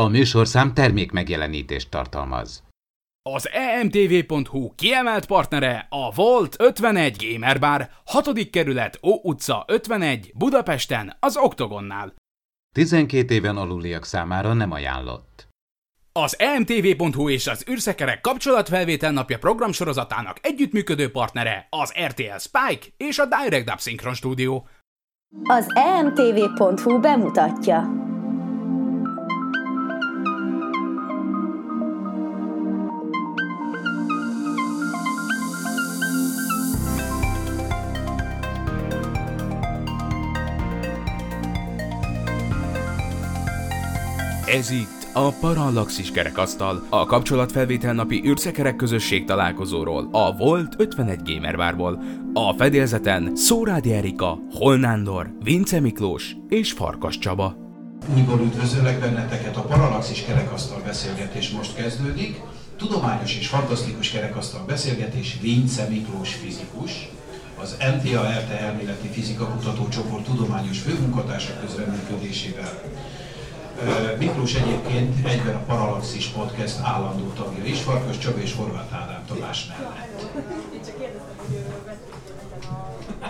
A műsorszám termék megjelenítést tartalmaz. Az emtv.hu kiemelt partnere a Volt 51 Gamer Bar, 6. kerület, Ó utca 51, Budapesten, az Oktogonnál. 12 éven aluliak számára nem ajánlott. Az emtv.hu és az űrszekerek kapcsolatfelvétel napja programsorozatának együttműködő partnere az RTL Spike és a Direct Dub Synchron Studio. Az emtv.hu bemutatja. Ez itt a Parallaxis kerekasztal, a kapcsolatfelvétel napi űrszekerek közösség találkozóról, a Volt 51 Gamervárból. A fedélzeten Szórádi Erika, Holnándor, Vince Miklós és Farkas Csaba. Újból üdvözöllek benneteket, a Parallaxis kerekasztal beszélgetés most kezdődik. Tudományos és fantasztikus kerekasztal beszélgetés Vince Miklós fizikus, az MTA ELTE elméleti fizika kutatócsoport tudományos főmunkatársa közreműködésével. Miklós egyébként egyben a Parallaxis Podcast állandó tagja is, Farkas Csaba és Horváth Ádám Tamás mellett.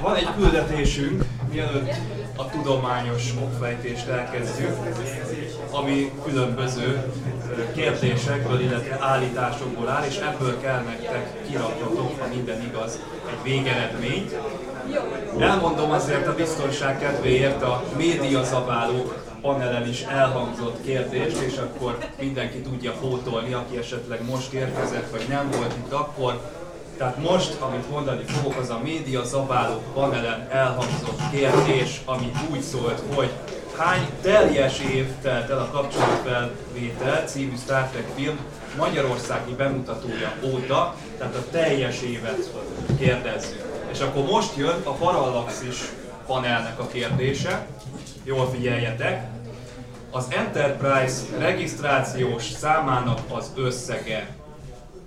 Van egy küldetésünk, mielőtt a tudományos okfejtést elkezdjük, ami különböző kérdésekből, illetve állításokból áll, és ebből kell nektek kiraknotok, ha minden igaz, egy végeredményt. Elmondom azért a biztonság kedvéért a médiazabálók panelen is elhangzott kérdést, és akkor mindenki tudja pótolni, aki esetleg most érkezett, vagy nem volt itt akkor. Tehát most, amit mondani fogok, az a média zabálók panelen elhangzott kérdés, ami úgy szólt, hogy hány teljes év telt el a kapcsolatfelvétel című Star Trek film magyarországi bemutatója óta, tehát a teljes évet kérdezzük. És akkor most jön a Parallaxis panelnek a kérdése, jól figyeljetek, az Enterprise regisztrációs számának az összege.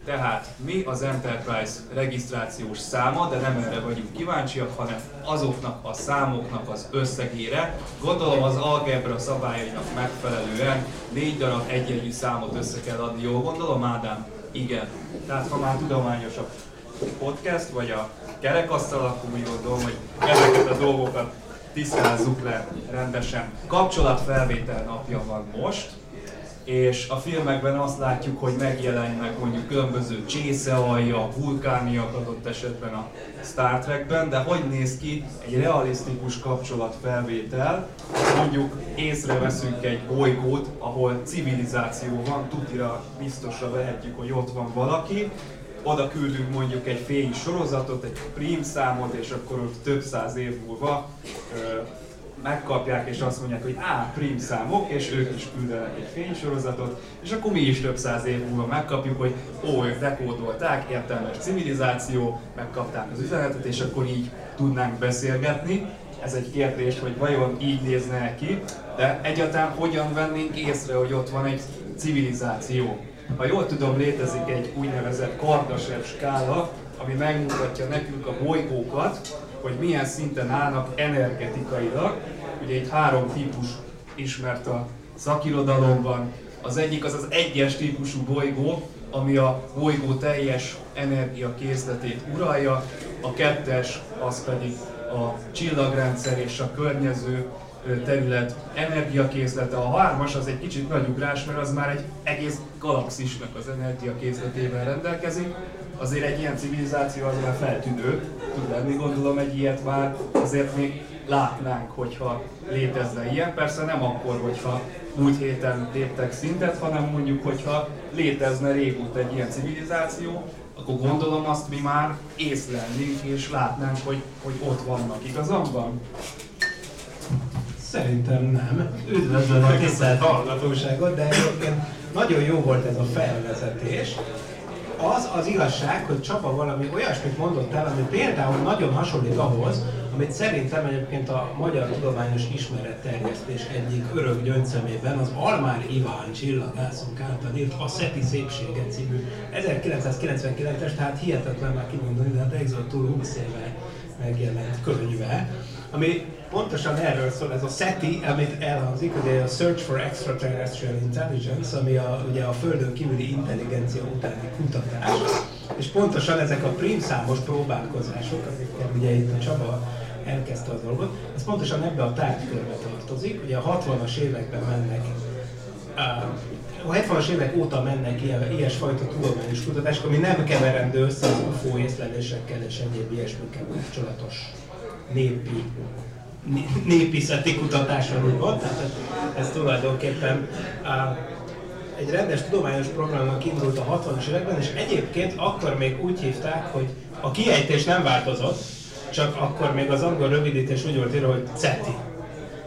Tehát mi az Enterprise regisztrációs száma, de nem erre vagyunk kíváncsiak, hanem azoknak a számoknak az összegére. Gondolom az algebra szabályainak megfelelően négy darab egyegyű számot össze kell adni, jól gondolom Ádám? Igen. Tehát ha már tudományos a podcast, vagy a kerekasztal, akkor úgy gondolom, hogy ezeket a dolgokat tisztázzuk le rendesen. Kapcsolatfelvétel napja van most, és a filmekben azt látjuk, hogy megjelennek mondjuk különböző csészealja, vulkániak adott esetben a Star Trekben, de hogy néz ki egy realisztikus kapcsolatfelvétel, mondjuk észreveszünk egy bolygót, ahol civilizáció van, tutira biztosra vehetjük, hogy ott van valaki, oda küldünk mondjuk egy fény sorozatot, egy prim számot, és akkor ott több száz év múlva ö, megkapják és azt mondják, hogy á, prim számok, és ők is küldenek egy fénysorozatot, és akkor mi is több száz év múlva megkapjuk, hogy ó, ők dekódolták, értelmes civilizáció, megkapták az üzenetet, és akkor így tudnánk beszélgetni. Ez egy kérdés, hogy vajon így nézne ki, de egyáltalán hogyan vennénk észre, hogy ott van egy civilizáció. Ha jól tudom, létezik egy úgynevezett Kardashev skála, ami megmutatja nekünk a bolygókat, hogy milyen szinten állnak energetikailag. Ugye itt három típus ismert a szakirodalomban. Az egyik az az egyes típusú bolygó, ami a bolygó teljes energiakészletét uralja, a kettes az pedig a csillagrendszer és a környező terület energiakészlete. A hármas az egy kicsit nagy ugrás, mert az már egy egész galaxisnak az energiakészletével rendelkezik. Azért egy ilyen civilizáció az már feltűnő tud lenni, gondolom egy ilyet már azért még látnánk, hogyha létezne ilyen. Persze nem akkor, hogyha múlt héten léptek szintet, hanem mondjuk, hogyha létezne régóta egy ilyen civilizáció, akkor gondolom azt mi már észlelnénk és látnánk, hogy, hogy ott vannak. Igazam van? Szerintem nem. Üdvözlöm a tisztelt hallgatóságot, de egyébként nagyon jó volt ez a felvezetés. Az az igazság, hogy Csaba valami olyasmit mondott el, ami például nagyon hasonlít ahhoz, amit szerintem egyébként a Magyar Tudományos Ismeretterjesztés egyik örök gyöngyszemében az Almár Iván csillagászunk által írt a Szeti Szépsége című 1999-es, tehát hihetetlen már kimondani, de hát túl 20 éve megjelent könyve, ami pontosan erről szól ez a SETI, amit elhangzik, ugye a Search for Extraterrestrial Intelligence, ami a, ugye a Földön kívüli intelligencia utáni kutatás, és pontosan ezek a prímszámos próbálkozások, amikkel ugye itt a Csaba elkezdte a dolgot, ez pontosan ebbe a tárgykörbe tartozik, ugye a 60-as években mennek a 70-as évek óta mennek ilyen, ilyesfajta tudományos kutatások, ami nem keverendő össze az UFO észlelésekkel és egyéb ilyesmikkel kapcsolatos népi népiszeti kutatáson úgymond, tehát ez tulajdonképpen egy rendes tudományos programnak indult a 60-as években, és egyébként akkor még úgy hívták, hogy a kiejtés nem változott, csak akkor még az angol rövidítés úgy volt írva, hogy CETI,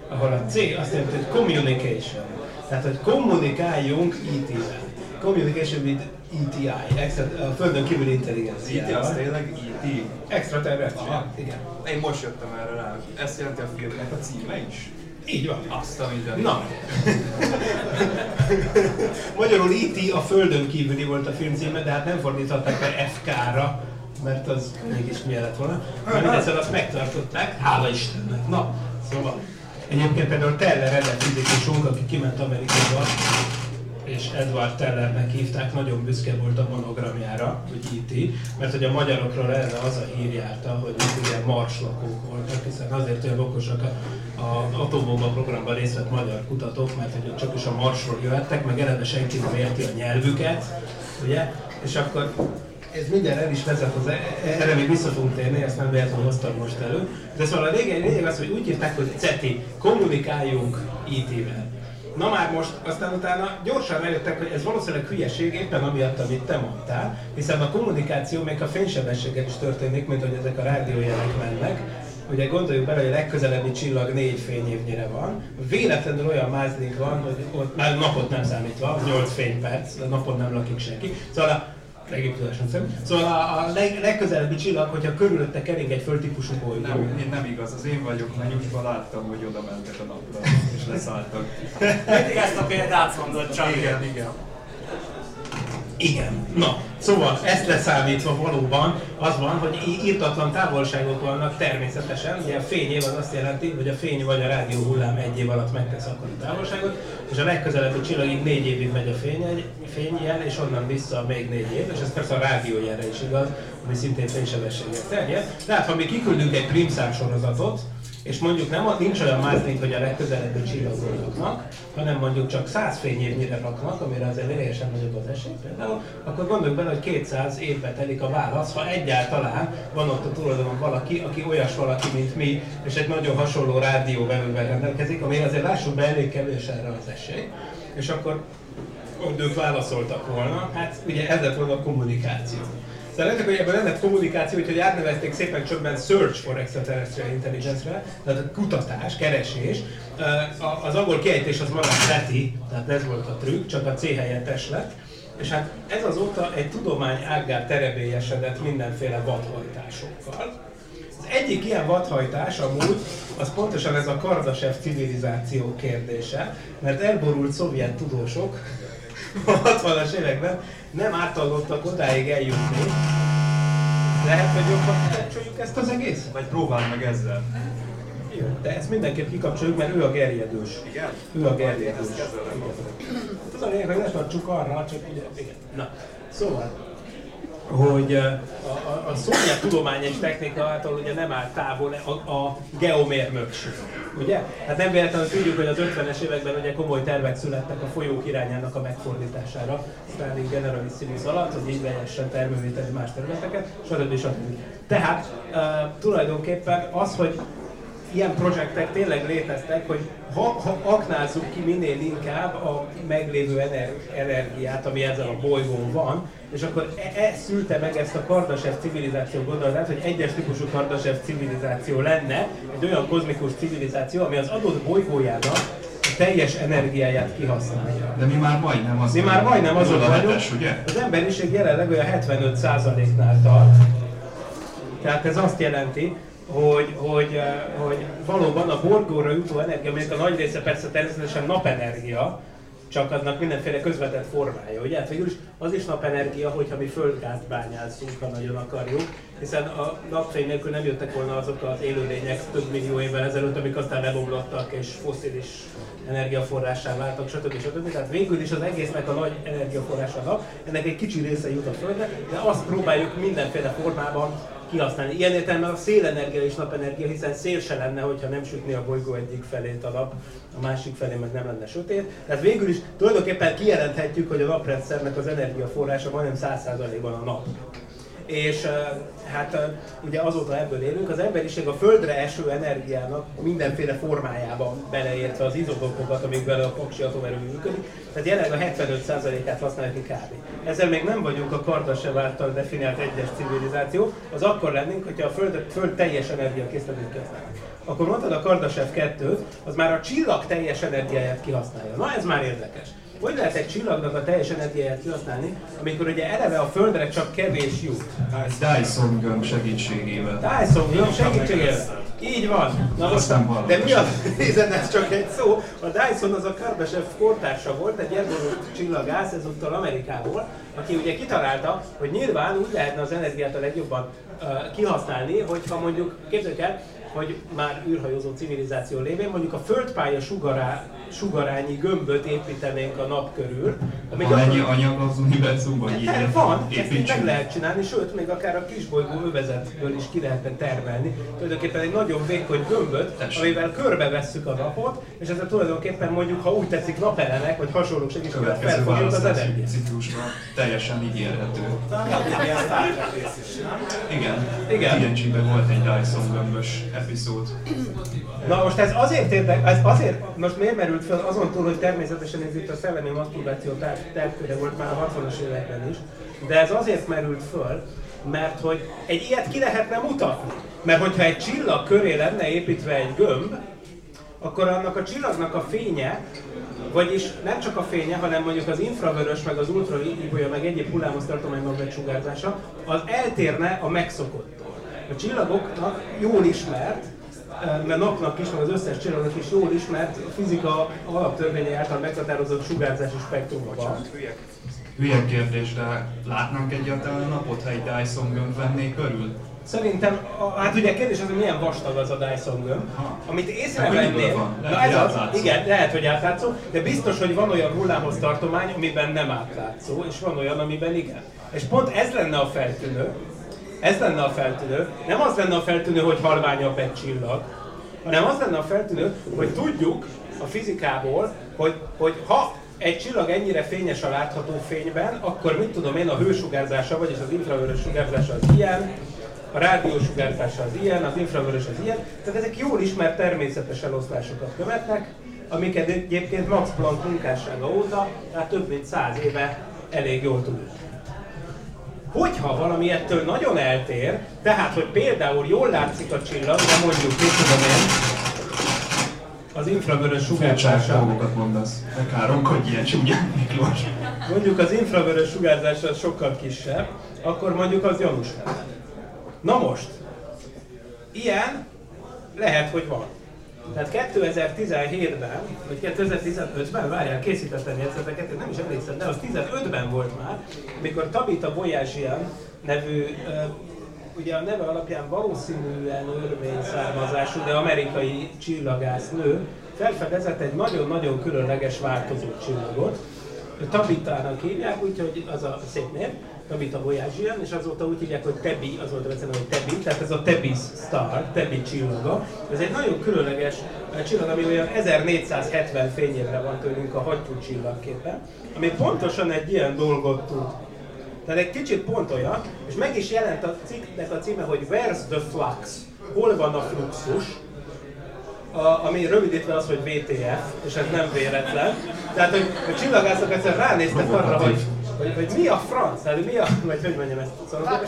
ahol a C azt jelenti, hogy communication, tehát hogy kommunikáljunk IT-vel. Communication with ETI, extra, a Földön kívül intelligencia. IT az tényleg IT? Extraterrestrial, igen. Én most jöttem erre rá. Ezt jelenti a filmnek a címe is? Így van. Azt a mindenit. Na. Magyarul IT a Földön kívüli volt a film címe, de hát nem fordították be FK-ra, mert az mégis mi lett volna. Mert azt megtartották, hála Istennek. Na, szóval. Egyébként például Teller fizikusunk, aki kiment Amerikába, és Edward Tellernek hívták, nagyon büszke volt a monogramjára, hogy IT, mert hogy a magyarokról erre az a hír járta, hogy ugye marslakók voltak, hiszen azért olyan okosak a, a Atombomba programban részt vett magyar kutatók, mert hogy csak is a marsról jöttek, meg eleve senki nem érti a nyelvüket, ugye, és akkor ez mindjárt el is vezet, az, e- erre még vissza fogunk térni, ezt nem véletlenül hoztam most elő. De szóval a lényeg, lényeg az, hogy úgy hívták, hogy CETI, kommunikáljunk IT-vel. Na már most, aztán utána gyorsan rájöttek, hogy ez valószínűleg hülyeség éppen amiatt, amit te mondtál, hiszen a kommunikáció még a fénysebességgel is történik, mint hogy ezek a rádiójelek mennek. Ugye gondoljuk bele, hogy a legközelebbi csillag négy fényévnyire van. Véletlenül olyan mázlink van, hogy ott már napot nem számítva, 8 fényperc, de napon nem lakik senki. Szóval a tudásom szerint. Szóval a, a leg, legközelebbi csillag, hogyha körülötte kering egy földtípusú bolygó. Nem, én nem igaz, az én vagyok mennyusban, láttam, hogy oda mentek a napra, és leszálltak. Mindig ezt a példát mondod csak. Igen, igen. Igen. Na, szóval ezt leszámítva valóban az van, hogy írtatlan távolságok vannak természetesen. Ugye a fényév az azt jelenti, hogy a fény vagy a rádió hullám egy év alatt megtesz akkor a távolságot, és a legközelebbi csillagig négy évig megy a fény, fényjel, és onnan vissza még négy év, és ez persze a rádiójelre is igaz, ami szintén fénysebességgel terjed. Tehát ha mi kiküldünk egy prímszám sorozatot, és mondjuk nem, nincs olyan mázlink, hogy a legközelebbi csillagon raknak, hanem mondjuk csak 100 fényévnyire raknak, amire azért lényegesen nagyobb az esély például, akkor gondoljuk bele, hogy 200 évbe telik a válasz, ha egyáltalán van ott a tulajdonon valaki, aki olyas valaki, mint mi, és egy nagyon hasonló rádióvevővel rendelkezik, ami azért lássuk be elég kevés erre az esély. És akkor hogy ők válaszoltak volna, hát ugye ez lett volna a kommunikáció. Szóval látjuk, hogy ebben lett kommunikáció, úgyhogy átnevezték szépen csöbben Search for Extraterrestrial Intelligence-re, tehát kutatás, keresés. Az angol kiejtés az maradt SETI, tehát ez volt a trükk, csak a C helyettes lett. És hát ez azóta egy tudomány ággá terebélyesedett mindenféle vadhajtásokkal. Az egyik ilyen vadhajtás amúgy, az pontosan ez a Kardasev civilizáció kérdése, mert elborult szovjet tudósok a 60-as években nem ártalottak odáig eljutni. Lehet, hogy jobban kapcsoljuk ezt az egész? Vagy próbáld meg ezzel. Jó, de ezt mindenképp kikapcsoljuk, mert ő a gerjedős. Igen? Ő a gerjedős. Az a lényeg, hogy ne tartsuk arra, csak ugye, igen. Na, szóval, hogy a, a, szovjet tudomány és technikától ugye nem áll távol a, a geomérnökség, ugye? Hát nem véletlenül tudjuk, hogy az 50-es években ugye komoly tervek születtek a folyók irányának a megfordítására Stalin generalissimus alatt, hogy így lehessen termővételi más területeket, stb. stb. Tehát uh, tulajdonképpen az, hogy ilyen projektek tényleg léteztek, hogy ha, ha aknázzuk ki minél inkább a meglévő ener- energiát, ami ezzel a bolygón van, és akkor e, e szülte meg ezt a Kardasev civilizáció gondolatát, hogy egyes típusú Kardasev civilizáció lenne, egy olyan kozmikus civilizáció, ami az adott bolygójának teljes energiáját kihasználja. De mi már majdnem az. Mi már majdnem Oda vagyunk. ugye? Az emberiség jelenleg olyan 75%-nál tart. Tehát ez azt jelenti, hogy, hogy, eh, hogy valóban a bolygóra jutó energia, aminek a nagy része persze természetesen napenergia, csak annak mindenféle közvetett formája. Ugye hát végül is az is napenergia, hogyha mi földgázt bányászunk, ha nagyon akarjuk, hiszen a napfény nélkül nem jöttek volna azok az élőlények több millió évvel ezelőtt, amik aztán lebomlottak és foszilis energiaforrássá váltak, stb. stb. Tehát végül is az egésznek a nagy energiaforrása nap, ennek egy kicsi része jut a Földre, de azt próbáljuk mindenféle formában kihasználni. Ilyen értelemben a szélenergia és napenergia, hiszen szél se lenne, hogyha nem sütné a bolygó egyik felét a nap, a másik felé meg nem lenne sötét. Tehát végül is tulajdonképpen kijelenthetjük, hogy a naprendszernek az energiaforrása majdnem 100%-ban a nap és hát ugye azóta ebből élünk, az emberiség a földre eső energiának mindenféle formájában beleértve az izotopokat, amikben a paksi atomerő működik, tehát jelenleg a 75%-át használjuk ki kb. Ezzel még nem vagyunk a Kardashev által definiált egyes civilizáció, az akkor lennénk, hogyha a föld, föld teljes energiakészletét használnak. Akkor mondtad a Kardashev 2-t, az már a csillag teljes energiáját kihasználja. Na ez már érdekes. Hogy lehet egy csillagnak a teljes energiáját kihasználni, amikor ugye eleve a Földre csak kevés jut? Dyson gömb segítségével. Dyson gömb segítségével? Így van. Na most, de mi a, nézd, ez csak egy szó. A Dyson az a Kardashev kortársa volt, egy elborult csillagász, ezúttal Amerikából, aki ugye kitalálta, hogy nyilván úgy lehetne az energiát a legjobban uh, kihasználni, hogyha mondjuk, képzeljük el, hogy már űrhajózó civilizáció lévén mondjuk a földpálya sugará, sugarányi gömböt építenénk a nap körül. Amíg van ennyi anyag az univerzumban, így Van, ezt meg lehet csinálni, sőt, még akár a kisbolygó övezetből is ki lehetne termelni. Tulajdonképpen egy nagyon vékony gömböt, Tessék. amivel körbevesszük a napot, és ezzel tulajdonképpen mondjuk, ha úgy tetszik, napelemek, vagy hasonlók segítségével felfogjuk az energiát. ciklusban teljesen ígérhető. Igen. Igen. Igen. volt egy Dyson gömbös epizód. Na most ez azért érdek, ez azért, most miért merült fel azon túl, hogy természetesen ez itt a szellemi maszturbáció tárgyköre volt már a 60-as években is, de ez azért merült föl, mert hogy egy ilyet ki lehetne mutatni. Mert hogyha egy csillag köré lenne építve egy gömb, akkor annak a csillagnak a fénye, vagyis nem csak a fénye, hanem mondjuk az infravörös, meg az ultraibolya, meg egyéb hullámos tartományban megsugárzása, az eltérne a megszokottól. A csillagoknak jól ismert, mert napnak is, meg az összes csillagnak is jól ismert fizika alaptörvénye által meghatározott sugárzási spektruma van. Hülye kérdés, de látnánk egyáltalán a napot, ha egy Dyson gömb venné körül? Szerintem, a, hát ugye a kérdés az, hogy milyen vastag az a Dyson gömb, amit észrevenném, na ez az, igen, lehet, hogy átlátszó, de biztos, hogy van olyan hullámhoz tartomány, amiben nem átlátszó, és van olyan, amiben igen. És pont ez lenne a feltűnő, ez lenne a feltűnő. Nem az lenne a feltűnő, hogy halványabb egy csillag, hanem az lenne a feltűnő, hogy tudjuk a fizikából, hogy, hogy ha egy csillag ennyire fényes a látható fényben, akkor mit tudom én, a hősugárzása, vagyis az infravörös sugárzása az ilyen, a rádiósugárzása az ilyen, az infravörös az ilyen. Tehát ezek jól ismert természetes eloszlásokat követnek, amiket egyébként Max Planck munkássága óta, tehát több mint száz éve elég jól tudunk. Hogyha valami ettől nagyon eltér, tehát hogy például jól látszik a csillag, de mondjuk, mit tudom én, az infravörös sugárzása. dolgokat mondasz. Ne káromkodj ilyen csúnyán, Miklós. Mondjuk az infravörös sugárzása sokkal kisebb, akkor mondjuk az gyanús Na most, ilyen lehet, hogy van. Tehát 2017-ben, vagy 2015-ben, várjál, készítettem jegyzeteket, én nem is emlékszem, de az 15-ben volt már, amikor Tabita Bolyázsian nevű, ugye a neve alapján valószínűen örmény származású, de amerikai csillagász nő, felfedezett egy nagyon-nagyon különleges változó csillagot. Tabitának hívják, úgyhogy az a szép név. Tabita Voyagian, és azóta úgy hívják, hogy Tebi, az volt a beszélve, hogy Tebi, tehát ez a Tebis Star, Tebi csillaga. Ez egy nagyon különleges csillag, ami olyan 1470 fényévre van tőlünk a hattyú csillagképpen, ami pontosan egy ilyen dolgot tud. Tehát egy kicsit pont olyan, és meg is jelent a cikknek a címe, hogy Where's the Flux? Hol van a fluxus? a, ami rövidítve az, hogy VTF, és ez nem véletlen. Tehát, hogy a csillagászok egyszer ránéztek arra, hogy hogy, hogy mi a franc, tehát mi a, vagy hogy mondjam ezt? Szóval,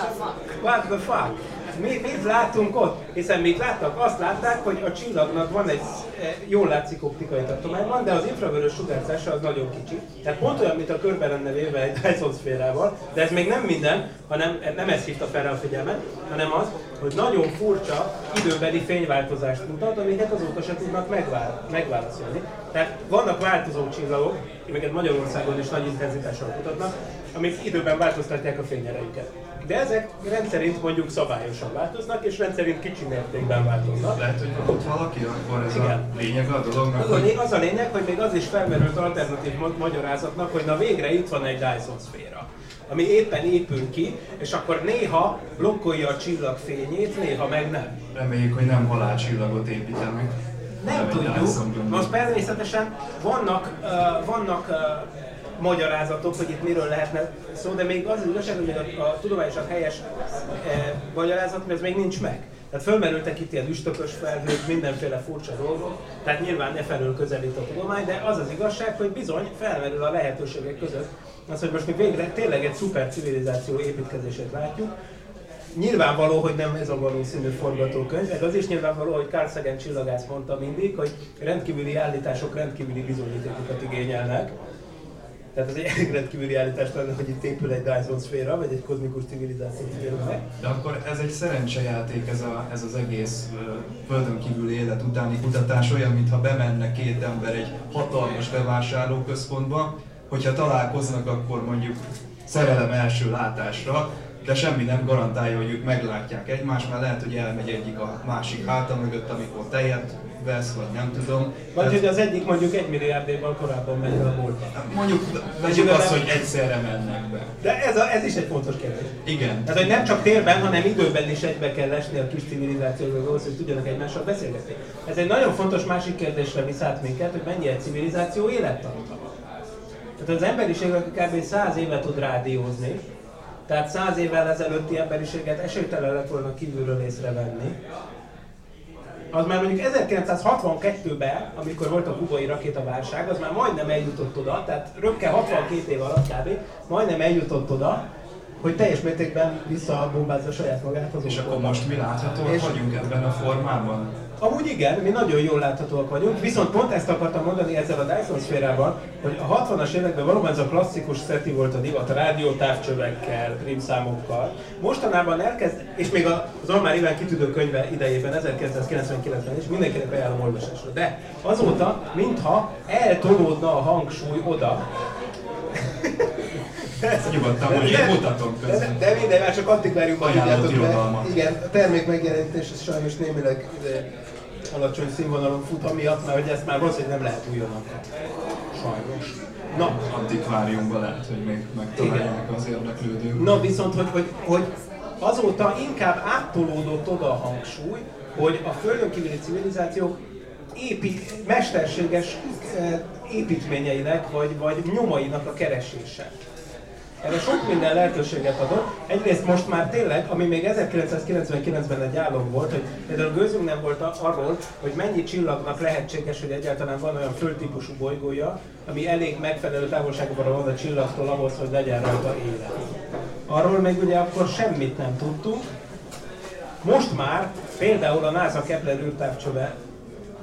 What the fuck? The fuck? Mi, mit látunk ott? Hiszen mit láttak? Azt látták, hogy a csillagnak van egy, eh, jól látszik optikai tartományban, de az infravörös sugárzása az nagyon kicsi. Tehát pont olyan, mint a körbe lenne véve egy Dyson szférával, de ez még nem minden, hanem nem ez hívta fel a figyelmet, hanem az, hogy nagyon furcsa időbeli fényváltozást mutat, amiket azóta se tudnak megvál, megválaszolni. Tehát vannak változó csillagok, amiket Magyarországon is nagy intenzitással kutatnak, amik időben változtatják a fényerejüket. De ezek rendszerint mondjuk szabályosan változnak, és rendszerint kicsi mértékben változnak. Lehet, hogy ott valaki, akkor ez Igen. a lényeg a dolognak, Az hogy az a lényeg, hogy még az is felmerült alternatív ma- magyarázatnak, hogy na végre itt van egy Dyson szféra, ami éppen épül ki, és akkor néha blokkolja a csillag fényét, néha meg nem. reméljük, hogy nem halálcsillagot építenek. Nem egy tudjuk. Most természetesen vannak, uh, vannak uh, magyarázatok, hogy itt miről lehetne szó, de még az az igazság, hogy a, a tudományosan helyes uh, magyarázat, ez még nincs meg. Tehát fölmerültek itt ilyen üstökös felhők, mindenféle furcsa dolgok, tehát nyilván ne felől közelít a tudomány, de az az igazság, hogy bizony felmerül a lehetőségek között az, hogy most mi végre tényleg egy szuper civilizáció építkezését látjuk, Nyilvánvaló, hogy nem ez a valószínű forgatókönyv, meg az is nyilvánvaló, hogy Carl Sagan csillagász mondta mindig, hogy rendkívüli állítások rendkívüli bizonyítékokat igényelnek. Tehát ez egy rendkívüli állítás lenne, hogy itt épül egy Dyson szféra, vagy egy kozmikus civilizáció szféra. De akkor ez egy szerencsejáték, ez, a, ez az egész földön kívüli élet utáni kutatás, olyan, mintha bemenne két ember egy hatalmas bevásárlóközpontba, hogyha találkoznak, akkor mondjuk szerelem első látásra, de semmi nem garantálja, hogy ők meglátják egymást, mert lehet, hogy elmegy egyik a másik háta mögött, amikor tejet vesz, vagy nem tudom. Vagy Tehát hogy az egyik mondjuk egy milliárd évvel korábban megy a múltba. mondjuk vegyük azt, hogy egyszerre mennek be. De ez, a, ez is egy fontos kérdés. Igen. Tehát, hogy nem csak térben, hanem időben is egybe kell esni a kis civilizációkról ahhoz, hogy tudjanak egymással beszélgetni. Ez egy nagyon fontos másik kérdésre visz át minket, hogy mennyi egy civilizáció élettartama. Tehát az emberiség kb. 100 éve tud rádiózni, tehát 100 évvel ezelőtti emberiséget esélytelen lett volna kívülről észrevenni. Az már mondjuk 1962-ben, amikor volt a kubai rakétaválság, az már majdnem eljutott oda, tehát rögtön 62 év alatt kb. majdnem eljutott oda, hogy teljes mértékben visszabombázza saját magát az És akkor most mi láthatóak És- vagyunk ebben a formában? Amúgy igen, mi nagyon jól láthatóak vagyunk, viszont pont ezt akartam mondani ezzel a Dyson szférával, hogy a 60-as években valóban ez a klasszikus szeti volt a divat, a rádiótávcsövekkel, prímszámokkal. Mostanában elkezd, és még az Almár Iván kitűdő könyve idejében, 1999-ben is mindenkinek ajánlom olvasásra. De azóta, mintha eltolódna a hangsúly oda, Nyugodtan mondjuk, mutatom de, közben. de minden, már csak antikváriumban tudjátok. Igen, a termék megjelenítés ez sajnos némileg ide, alacsony színvonalon fut, amiatt, mert hogy ezt már valószínűleg nem lehet újonnan. Sajnos. Na, Antikváriumban lehet, hogy még megtalálják az érdeklődők. na viszont, hogy, hogy, hogy azóta inkább áttolódott oda a hangsúly, hogy a földön kívüli civilizációk épít, mesterséges eh, építményeinek vagy, vagy nyomainak a keresése. Erre sok minden lehetőséget adott. Egyrészt most már tényleg, ami még 1999-ben egy álom volt, hogy például gőzünk nem volt arról, hogy mennyi csillagnak lehetséges, hogy egyáltalán van olyan földtípusú bolygója, ami elég megfelelő távolságban van a csillagtól ahhoz, hogy legyen rajta élet. Arról még ugye akkor semmit nem tudtunk. Most már például a NASA Kepler űrtávcsöve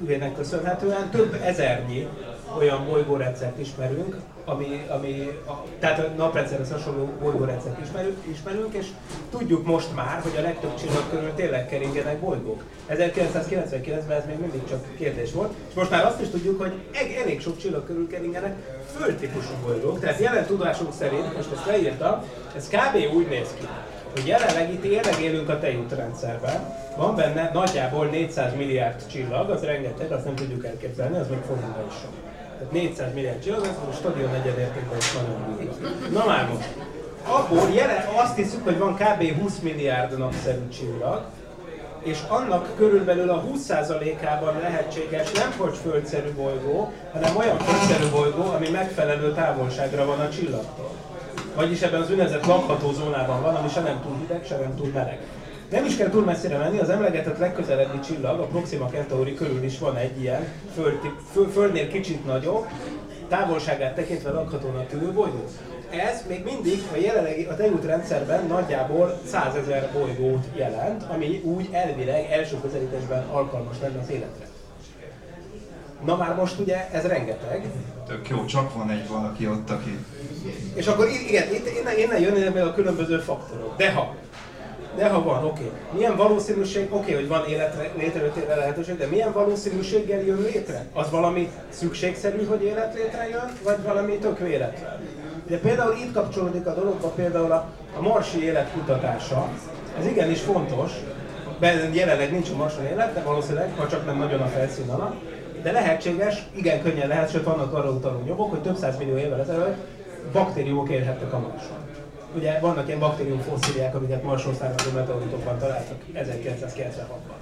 üvének köszönhetően több ezernyi olyan bolygórendszert ismerünk, ami, ami a, tehát a naprendszerhez hasonló bolygórendszert ismerünk, ismerünk, és tudjuk most már, hogy a legtöbb csillag körül tényleg keringenek bolygók. 1999-ben ez még mindig csak kérdés volt, és most már azt is tudjuk, hogy eg- elég sok csillag körül keringenek földtípusú bolygók, tehát jelen tudásunk szerint, most ezt leírtam, ez kb. úgy néz ki, hogy jelenleg itt tényleg élünk a tejútrendszerben, van benne nagyjából 400 milliárd csillag, az rengeteg, azt nem tudjuk elképzelni, az még forintban is sok. Tehát 400 milliárd csillag, az a stadion negyedértékben is nagyon. Na már most, abból jelen, azt hiszük, hogy van kb. 20 milliárd napszerű csillag, és annak körülbelül a 20%-ában lehetséges nem földszerű bolygó, hanem olyan földszerű bolygó, ami megfelelő távolságra van a csillagtól. Vagyis ebben az úgynevezett lakható zónában van, ami se nem túl hideg, se nem túl meleg. Nem is kell túl messzire menni, az emlegetett legközelebbi csillag, a Proxima Centauri körül is van egy ilyen, föld, föl, földnél kicsit nagyobb, távolságát tekintve lakhatónak tűnő bolygó. Ez még mindig a jelenlegi a tejút rendszerben nagyjából 100 ezer bolygót jelent, ami úgy elvileg első közelítésben alkalmas lenne az életre. Na már most ugye ez rengeteg, Tök jó, csak van egy valaki ott, aki... és akkor igen, innen, innen jönnének meg a különböző faktorok. De ha, de ha van, oké. Milyen valószínűség, oké, hogy van életre, létrejöttére lehetőség, de milyen valószínűséggel jön létre? Az valami szükségszerű, hogy élet létrejön, vagy valami tök véletlen? Ugye például itt kapcsolódik a dologba például a, a marsi élet kutatása. Ez igenis fontos, mert jelenleg nincs a marson élet, de valószínűleg, ha csak nem nagyon a felszín alatt. De lehetséges, igen könnyen lehet, sőt vannak arra utaló nyomok, hogy több száz millió évvel ezelőtt baktériumok élhettek a marson. Ugye vannak ilyen baktérium fosszíliák, amiket Marsról származó meteoritokban találtak 1996-ban.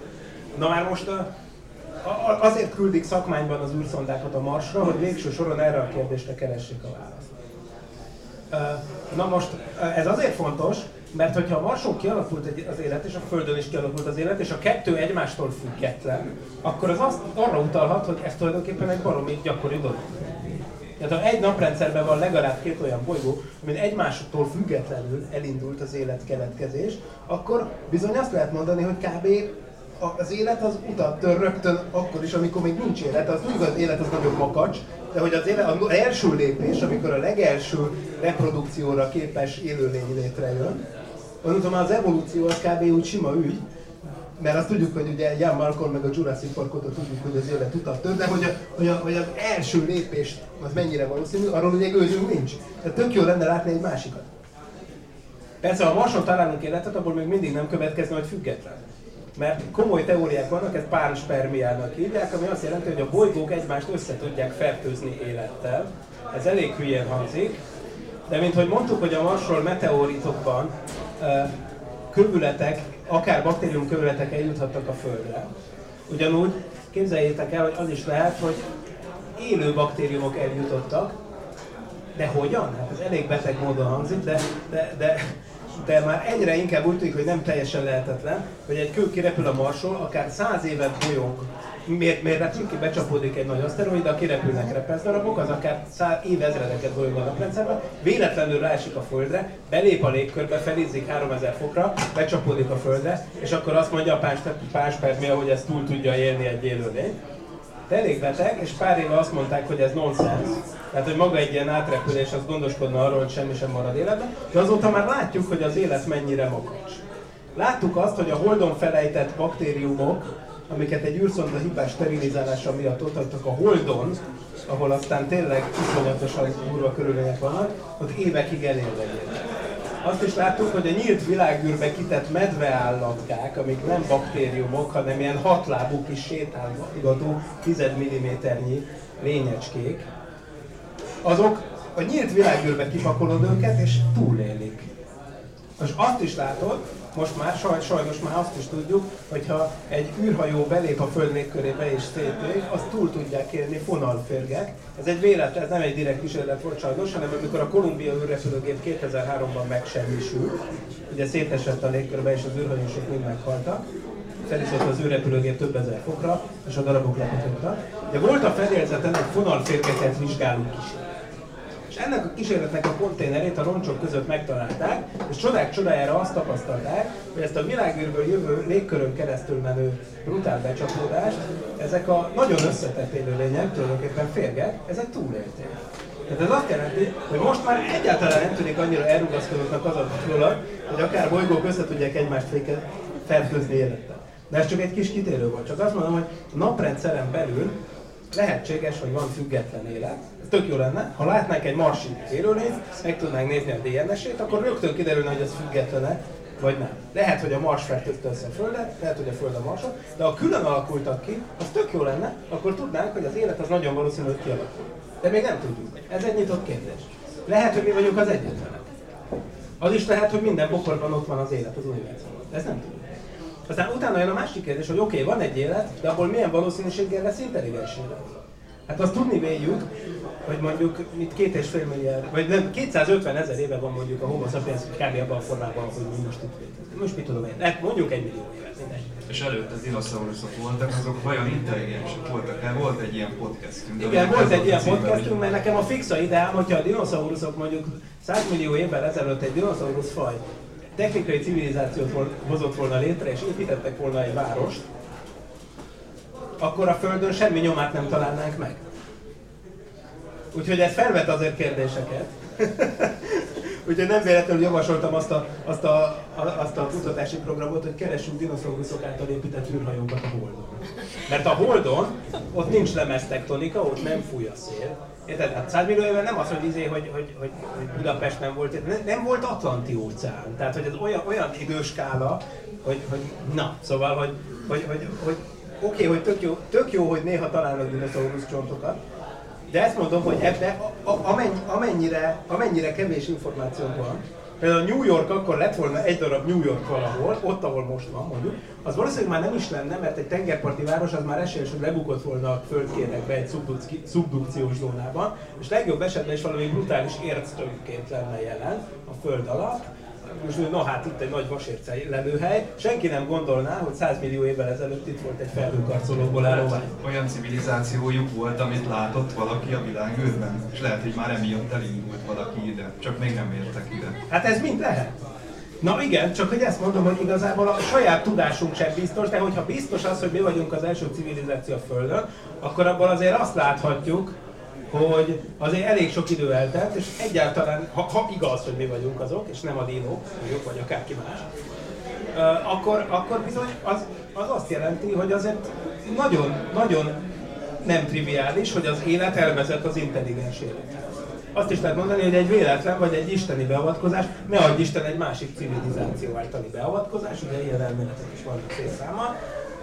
Na már most a, a, azért küldik szakmányban az űrszondákat a Marsra, hogy végső soron erre a kérdésre keressék a választ. Na most ez azért fontos, mert hogyha a Marson kialakult az élet, és a Földön is kialakult az élet, és a kettő egymástól független, akkor az azt arra utalhat, hogy ez tulajdonképpen egy baromi gyakori dolog. Tehát ha egy naprendszerben van legalább két olyan bolygó, amin egymástól függetlenül elindult az élet keletkezés, akkor bizony azt lehet mondani, hogy kb. az élet az utat tör rögtön akkor is, amikor még nincs élet. Az tudjuk, az élet az nagyon makacs, de hogy az élet, az első lépés, amikor a legelső reprodukcióra képes élőlény létrejön, Mondom, az evolúció az kb. úgy sima ügy, mert azt tudjuk, hogy ugye Jan Malcolm meg a Jurassic Park óta tudjuk, hogy az élet utat tör, de hogy, a, hogy, a, hogy az első lépés az mennyire valószínű, arról ugye gőzünk nincs. Tehát tök jó lenne látni egy másikat. Persze, ha Marson találunk életet, abból még mindig nem következne, hogy független. Mert komoly teóriák vannak, ezt pánspermiának hívják, ami azt jelenti, hogy a bolygók egymást össze tudják fertőzni élettel. Ez elég hülyén hangzik, de mint hogy mondtuk, hogy a Marsról meteoritokban kövületek, akár baktérium kövületek eljuthattak a Földre. Ugyanúgy képzeljétek el, hogy az is lehet, hogy élő baktériumok eljutottak, de hogyan? Hát ez elég beteg módon hangzik, de, de, de, de már egyre inkább úgy tűnik, hogy nem teljesen lehetetlen, hogy egy kő kirepül a Marsról, akár száz évet bolyong, miért, miért becsapódik egy nagy aszteroid, de kirepülnek repeszdarabok, az akár száz évezredeket bolyong a naprendszerben, véletlenül ráesik a Földre, belép a légkörbe, felizzik 3000 fokra, becsapódik a Földre, és akkor azt mondja a pánspermia, hogy ezt túl tudja élni egy élőlény. De elég beteg, és pár éve azt mondták, hogy ez nonsens. Tehát, hogy maga egy ilyen átrepülés az gondoskodna arról, hogy semmi sem marad életben. De azóta már látjuk, hogy az élet mennyire makacs. Láttuk azt, hogy a Holdon felejtett baktériumok, amiket egy űrszonda hibás sterilizálása miatt ott hagytak a Holdon, ahol aztán tényleg iszonyatosan durva körülmények vannak, ott évekig elélve élnek. Azt is láttuk, hogy a nyílt világűrbe kitett medveállatkák, amik nem baktériumok, hanem ilyen hatlábú kis sétálgató 10 mm-nyi lényecskék, azok a nyílt világűrbe kipakolod őket és túlélik. Most azt is látod, most már saj, sajnos már azt is tudjuk, hogyha egy űrhajó belép a Föld légkörébe és szétég, azt túl tudják érni fonalférgek. Ez egy véletlen, ez nem egy direkt kísérlet volt sajnos, hanem amikor a Columbia űrrepülőgép 2003-ban megsemmisült, ugye szétesett a légkörbe és az űrhajósok mind meghaltak, feliszott az űrrepülőgép több ezer fokra, és a darabok lepotoltak. De volt a fedélzeten egy fonalférgeket vizsgáló kísérlet. Ennek a kísérletnek a konténerét a roncsok között megtalálták, és csodák csodájára azt tapasztalták, hogy ezt a világűrből jövő légkörön keresztül menő brutál becsapódást, ezek a nagyon összetett élőlények, tulajdonképpen férgek, ezek túlélték. Tehát ez azt jelenti, hogy most már egyáltalán nem tűnik annyira elrugaszkodottnak az a fölött, hogy akár bolygók össze tudják egymást fertőzni élettel. De ez csak egy kis kitérő volt. Csak azt mondom, hogy a naprendszeren belül lehetséges, hogy van független élet. Ez tök jó lenne. Ha látnánk egy marsi élőlényt, meg tudnánk nézni a DNS-ét, akkor rögtön kiderülne, hogy ez függetlene, vagy nem. Lehet, hogy a Mars fertőzte össze a Földet, lehet, hogy a Föld a Marson, de ha külön alakultak ki, az tök jó lenne, akkor tudnánk, hogy az élet az nagyon valószínű, hogy kialakul. De még nem tudjuk. Ez egy nyitott kérdés. Lehet, hogy mi vagyunk az egyetlenek. Az is lehet, hogy minden bokorban ott van az élet az univerzumban. Ezt nem tudjuk. Aztán utána jön a másik kérdés, hogy oké, okay, van egy élet, de abból milyen valószínűséggel lesz intelligens élet? Hát azt tudni véljük, hogy mondjuk itt két és fél milliárd, vagy nem, 250 ezer éve van mondjuk a homo sapiens kb. abban a formában, hogy mi most itt létezünk. Most mit tudom én, hát mondjuk egy millió évet, mindegy. És előtte dinoszauruszok voltak, azok vajon intelligensek voltak? Mert volt egy ilyen podcastünk. Igen, volt egy ilyen hogy- mert nekem a fixa ideám, hogyha a dinoszauruszok mondjuk 100 millió évvel ezelőtt egy dinoszaurusz faj technikai civilizációt hozott volna létre, és építettek volna egy várost, akkor a Földön semmi nyomát nem találnánk meg. Úgyhogy ez felvet azért kérdéseket. Úgyhogy nem véletlenül javasoltam azt a, azt, a, azt a kutatási programot, hogy keressünk dinoszauruszok által épített űrhajókat a Holdon. Mert a Holdon ott nincs lemeztektonika, ott nem fúj a szél. Érted? Hát 100 millió éve nem az, hogy, izé, hogy, hogy, hogy, hogy Budapest nem volt, nem, nem volt Atlanti óceán. Tehát, hogy ez olyan, olyan időskála, hogy, hogy na, szóval, hogy, hogy, hogy, hogy oké, okay, hogy tök jó, tök jó, hogy néha találnak dinoszaurusz csontokat, de ezt mondom, hogy ebbe a, a, amennyire, amennyire kevés információnk van, például New York akkor lett volna egy darab New York valahol, ott, ahol most van mondjuk, az valószínűleg már nem is lenne, mert egy tengerparti város az már esélyes, hogy lebukott volna a földkérekbe egy szubdukciós zónában, és legjobb esetben is valami brutális érctömként lenne jelen a föld alatt, most na hát itt egy nagy vasérce lelőhely, senki nem gondolná, hogy 100 millió évvel ezelőtt itt volt egy felhőkarcolóból álló hát, Olyan civilizációjuk volt, amit látott valaki a világűrben, és lehet, hogy már emiatt elindult valaki ide, csak még nem értek ide. Hát ez mind lehet. Na igen, csak hogy ezt mondom, hogy igazából a saját tudásunk sem biztos, de hogyha biztos az, hogy mi vagyunk az első civilizáció a Földön, akkor abból azért azt láthatjuk, hogy azért elég sok idő eltelt, és egyáltalán, ha, ha igaz, hogy mi vagyunk azok, és nem a dinók, vagyok, vagy akárki más, akkor, akkor bizony az, az azt jelenti, hogy azért nagyon, nagyon nem triviális, hogy az élet elvezet az intelligens élethez. Azt is lehet mondani, hogy egy véletlen vagy egy isteni beavatkozás, ne adj Isten egy másik civilizáció általi beavatkozás, ugye ilyen elméletek is vannak szép számmal,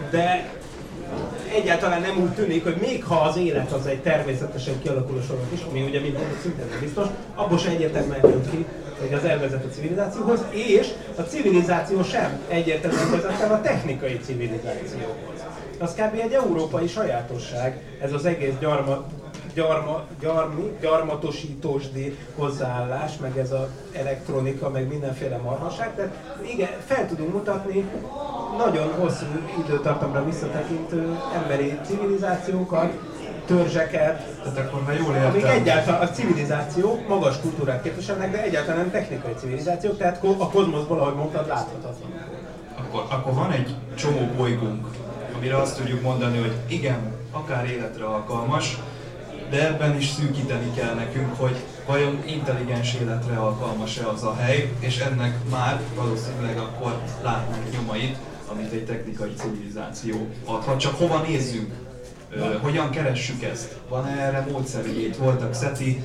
de egyáltalán nem úgy tűnik, hogy még ha az élet az egy természetesen kialakuló sorok is, ami ugye minden szintén nem biztos, abból sem egyértelműen jön ki, hogy az elvezet a civilizációhoz, és a civilizáció sem egyértelműen vezet el a technikai civilizációhoz. Az kb. egy európai sajátosság, ez az egész gyarma, gyarma, gyarmi, gyarmatosítósdi hozzáállás, meg ez az elektronika, meg mindenféle marhaság. Tehát igen, fel tudunk mutatni nagyon hosszú időtartamra visszatekintő emberi civilizációkat, törzseket, Tehát akkor, ha jól értem. amik egyáltalán a civilizáció magas kultúrát képviselnek, de egyáltalán nem technikai civilizációk, tehát a kozmoszból, ahogy mondtad, láthatatlan. Akkor, akkor van egy csomó bolygónk, amire azt tudjuk mondani, hogy igen, akár életre alkalmas, de ebben is szűkíteni kell nekünk, hogy vajon intelligens életre alkalmas-e az a hely, és ennek már valószínűleg akkor látnánk nyomait, amit egy technikai civilizáció adhat. Csak hova nézzünk? Ö, hogyan keressük ezt? Van -e erre módszerű? Itt voltak SETI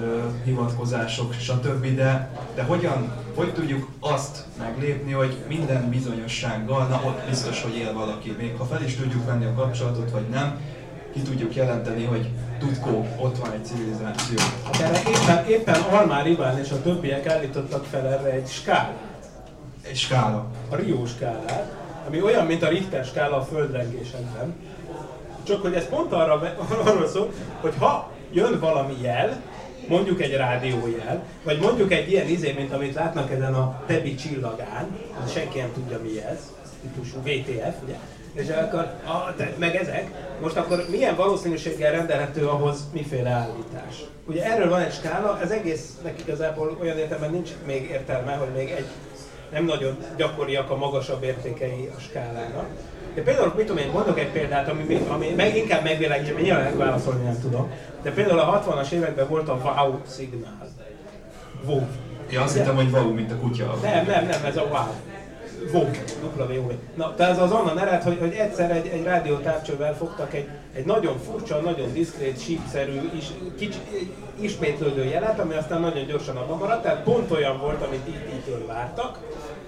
ö, hivatkozások, stb. De, de hogyan, hogy tudjuk azt meglépni, hogy minden bizonyossággal, na ott biztos, hogy él valaki, még ha fel is tudjuk venni a kapcsolatot, vagy nem, ki tudjuk jelenteni, hogy Tudkó, ott van egy civilizáció. Hát erre éppen, éppen Almár Iván és a többiek állítottak fel erre egy skálát. Egy skála. A Rio skálát, ami olyan, mint a Richter skála a földrengésekben. Csak hogy ez pont arra, arról szól, hogy ha jön valami jel, mondjuk egy rádiójel, vagy mondjuk egy ilyen izé, mint amit látnak ezen a Tebi csillagán, senki nem tudja mi ez, típusú VTF, ugye? És akkor, a, te, meg ezek, most akkor milyen valószínűséggel rendelhető ahhoz miféle állítás? Ugye erről van egy skála, ez egésznek igazából olyan értelemben nincs még értelme, hogy még egy nem nagyon gyakoriak a magasabb értékei a skálának. De például, mit tudom én, mondok egy példát, ami, ami meg, inkább megvilágítja, mert nyilván válaszolni nem tudom. De például a 60-as években volt a WOW szignál. WOW. Ja, azt hittem, hogy wow, mint a kutya. Nem, nem, nem, ez a WOW. WOW, dupla W. Na, tehát az onnan ered, hogy, hogy egyszer egy, egy rádiótávcsővel fogtak egy, egy nagyon furcsa, nagyon diszkrét, sípszerű, is, kicsi, ismétlődő jelet, ami aztán nagyon gyorsan abban maradt, tehát pont olyan volt, amit itt így vártak,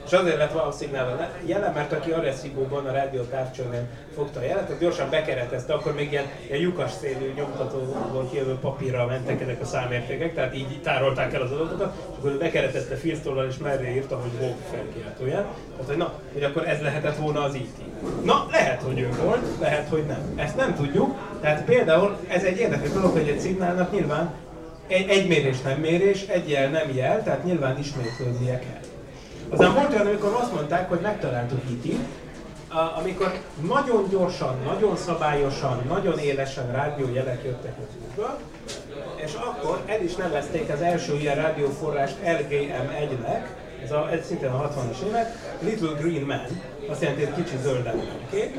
és azért lett szignál jelen, mert aki Arecibo-ban a rádió távcsőnél fogta a jelet, az gyorsan bekeretezte, akkor még ilyen, ilyen lyukas szélű nyomtatóból kijövő papírral mentek ezek a számértékek, tehát így tárolták el az adatokat, és akkor bekeretezte filztollal és merre írta, hogy VOG felkiáltóján. Tehát, hogy na, hogy akkor ez lehetett volna az IT. Na, lehet, hogy ő volt, lehet, hogy nem. Ezt nem tudjuk. Tehát például ez egy érdekes dolog, hogy egy szignálnak nyilván egy, egy mérés nem mérés, egy jel nem jel, tehát nyilván ismétlődnie kell. Aztán volt olyan, amikor azt mondták, hogy megtaláltuk it amikor nagyon gyorsan, nagyon szabályosan, nagyon élesen rádiójelek jöttek az útba, és akkor el is nevezték az első ilyen rádióforrást LGM1-nek, ez, a, ez szintén a 60-as évek, Little Green Man, azt jelenti, hogy kicsi zöld kék,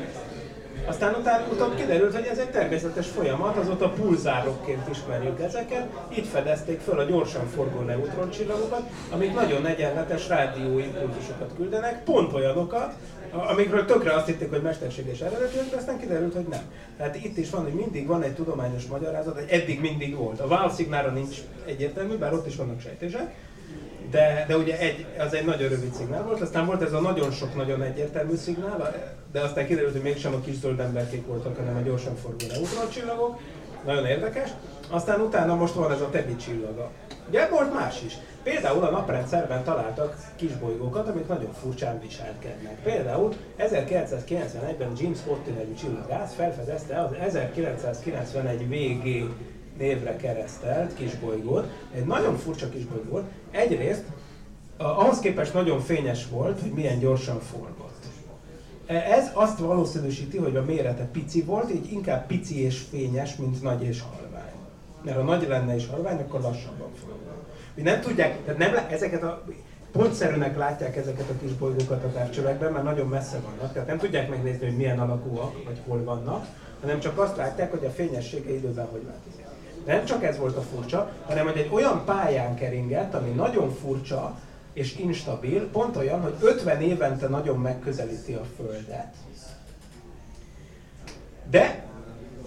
Aztán utána utána kiderült, hogy ez egy természetes folyamat, azóta pulzárokként ismerjük ezeket. Így fedezték föl a gyorsan forgó neutroncsillagokat, amik nagyon egyenletes rádióimpulzusokat küldenek, pont olyanokat, amikről tökre azt hitték, hogy mesterséges eredetűek, de aztán kiderült, hogy nem. Tehát itt is van, hogy mindig van egy tudományos magyarázat, hogy eddig mindig volt. A válszignára nincs egyértelmű, bár ott is vannak sejtések, de, de ugye egy, az egy nagyon rövid szignál volt, aztán volt ez a nagyon sok nagyon egyértelmű szignál, de aztán kiderült, hogy mégsem a kis zöld emberkék voltak, hanem a gyorsan forgó neutroncsillagok. Nagyon érdekes. Aztán utána most van ez a Tebi csillaga. Ugye volt más is. Például a naprendszerben találtak kisbolygókat, amik nagyon furcsán viselkednek. Például 1991-ben James Scotty nevű csillagász felfedezte az 1991 VG névre keresztelt kisbolygót. Egy nagyon furcsa kisbolygó volt. Egyrészt ahhoz képest nagyon fényes volt, hogy milyen gyorsan forgott. E, ez azt valószínűsíti, hogy a mérete pici volt, így inkább pici és fényes, mint nagy és halvány. Mert ha nagy lenne és halvány, akkor lassabban forog. Mi nem tudják, tehát nem, ezeket a pontszerűnek látják ezeket a kis bolygókat a távcsövekben, mert nagyon messze vannak, tehát nem tudják megnézni, hogy milyen alakúak, vagy hol vannak, hanem csak azt látják, hogy a fényessége időben hogy változik. Nem csak ez volt a furcsa, hanem hogy egy olyan pályán keringett, ami nagyon furcsa és instabil, pont olyan, hogy 50 évente nagyon megközelíti a Földet. De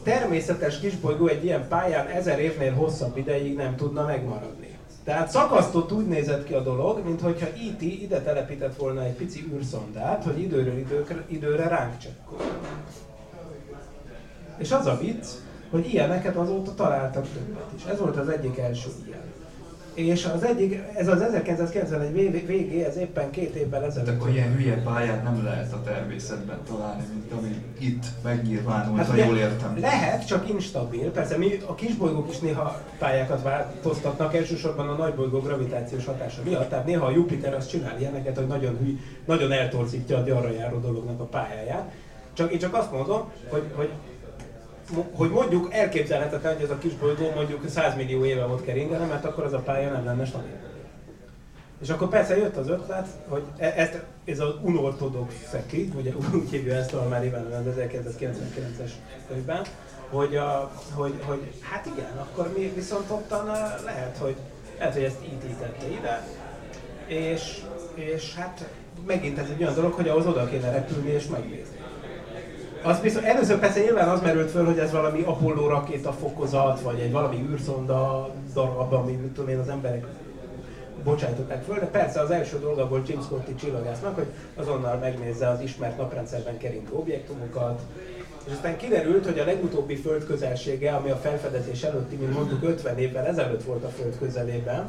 természetes kisbolygó egy ilyen pályán ezer évnél hosszabb ideig nem tudna megmaradni. Tehát szakasztott úgy nézett ki a dolog, mintha E.T. ide telepített volna egy pici űrszondát, hogy időről időre, időre ránk csekkol. És az a vicc, hogy ilyeneket azóta találtak többet is. Ez volt az egyik első ilyen. És az egyik, ez az 1991 végé, ez éppen két évvel ezelőtt. Tehát akkor ilyen hülye pályát nem lehet a természetben találni, mint ami itt megnyilvánult, hát ha jól értem. Lehet, csak instabil. Persze mi a kisbolygók is néha pályákat változtatnak, elsősorban a nagybolygó gravitációs hatása miatt. Tehát néha a Jupiter azt csinál ilyeneket, hogy nagyon, hű, nagyon eltorzítja a gyarra járó dolognak a pályáját. Csak én csak azt mondom, hogy, hogy hogy mondjuk elképzelhetetlen, hogy ez a kis bolygó mondjuk 100 millió éve volt keringene, mert akkor az a pálya nem lenne stabil. És akkor persze jött az ötlet, hogy e- ezt, ez az unortodox szeki, ugye úgy hívja ezt a már éven az 1999-es könyvben, hogy, a, hogy, hogy, hát igen, akkor mi viszont ottan lehet, hogy, lehet, hogy ezt ítítette ide, és, és hát megint ez egy olyan dolog, hogy ahhoz oda kéne repülni és megnézni. Az biztos, először persze nyilván az merült föl, hogy ez valami Apollo rakéta fokozat, vagy egy valami űrszonda darab, ami mit tudom én, az emberek bocsájtották föl, de persze az első dolga volt James Scotty csillagásznak, hogy azonnal megnézze az ismert naprendszerben keringő objektumokat, és aztán kiderült, hogy a legutóbbi föld közelsége, ami a felfedezés előtti, mint mondjuk 50 évvel ezelőtt volt a föld közelében,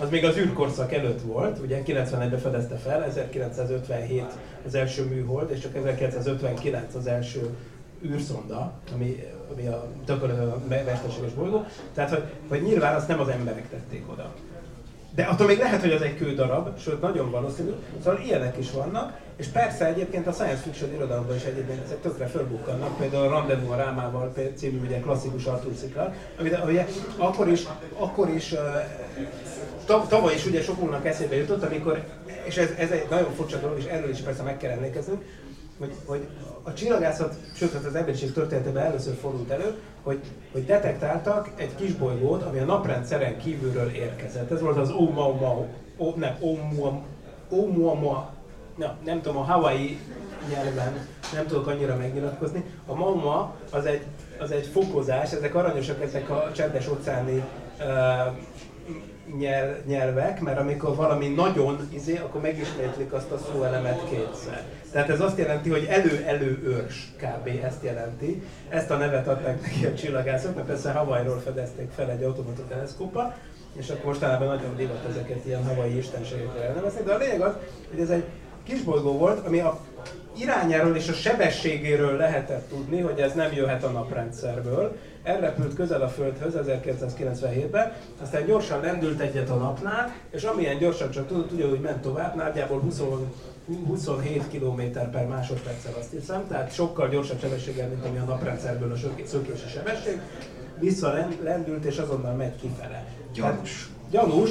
az még az űrkorszak előtt volt, ugye 91-ben fedezte fel, 1957 az első műhold, és csak 1959 az első űrszonda, ami, ami a a mesterséges bolygó. Tehát, hogy, hogy nyilván azt nem az emberek tették oda. De attól még lehet, hogy az egy kődarab, sőt nagyon valószínű, szóval ilyenek is vannak, és persze egyébként a science fiction irodalomban is egyébként tökre fölbukkannak, például a Rendezvous a Rámával című ugye klasszikus Arthur Szikla, amit akkor is, akkor is tavaly is ugye sokunknak eszébe jutott, amikor, és ez, ez egy nagyon furcsa dolog, és erről is persze meg kell emlékeznünk, hogy, hogy a csillagászat, sőt hát az emberiség történetében először fordult elő, hogy, hogy detektáltak egy kis bolygót, ami a naprendszeren kívülről érkezett. Ez volt az Oumuamua, o, nem, Oumuamua, Oumuamua, na, nem tudom, a Hawaii nyelven nem tudok annyira megnyilatkozni. A Mauma az egy, az egy fokozás, ezek aranyosak, ezek a csendes óceáni uh, nyel, nyelvek, mert amikor valami nagyon izé, akkor megismétlik azt a szóelemet kétszer. Tehát ez azt jelenti, hogy elő-elő őrs, kb. ezt jelenti. Ezt a nevet adták neki a csillagászok, mert persze Hawaii-ról fedezték fel egy automata teleszkópa, és akkor mostanában nagyon divat ezeket ilyen havai istenségekre elnevezni, de a lényeg az, hogy ez egy kisbolygó volt, ami a irányáról és a sebességéről lehetett tudni, hogy ez nem jöhet a naprendszerből. Elrepült közel a Földhöz 1997-ben, aztán gyorsan lendült egyet a napnál, és amilyen gyorsan csak tudott, ugyanúgy ment tovább, nagyjából 20, 27 km per másodperccel azt hiszem, tehát sokkal gyorsabb sebességgel, mint ami a naprendszerből a szökési sebesség. Vissza lendült, és azonnal megy kifele. Gyanús. Gyanús,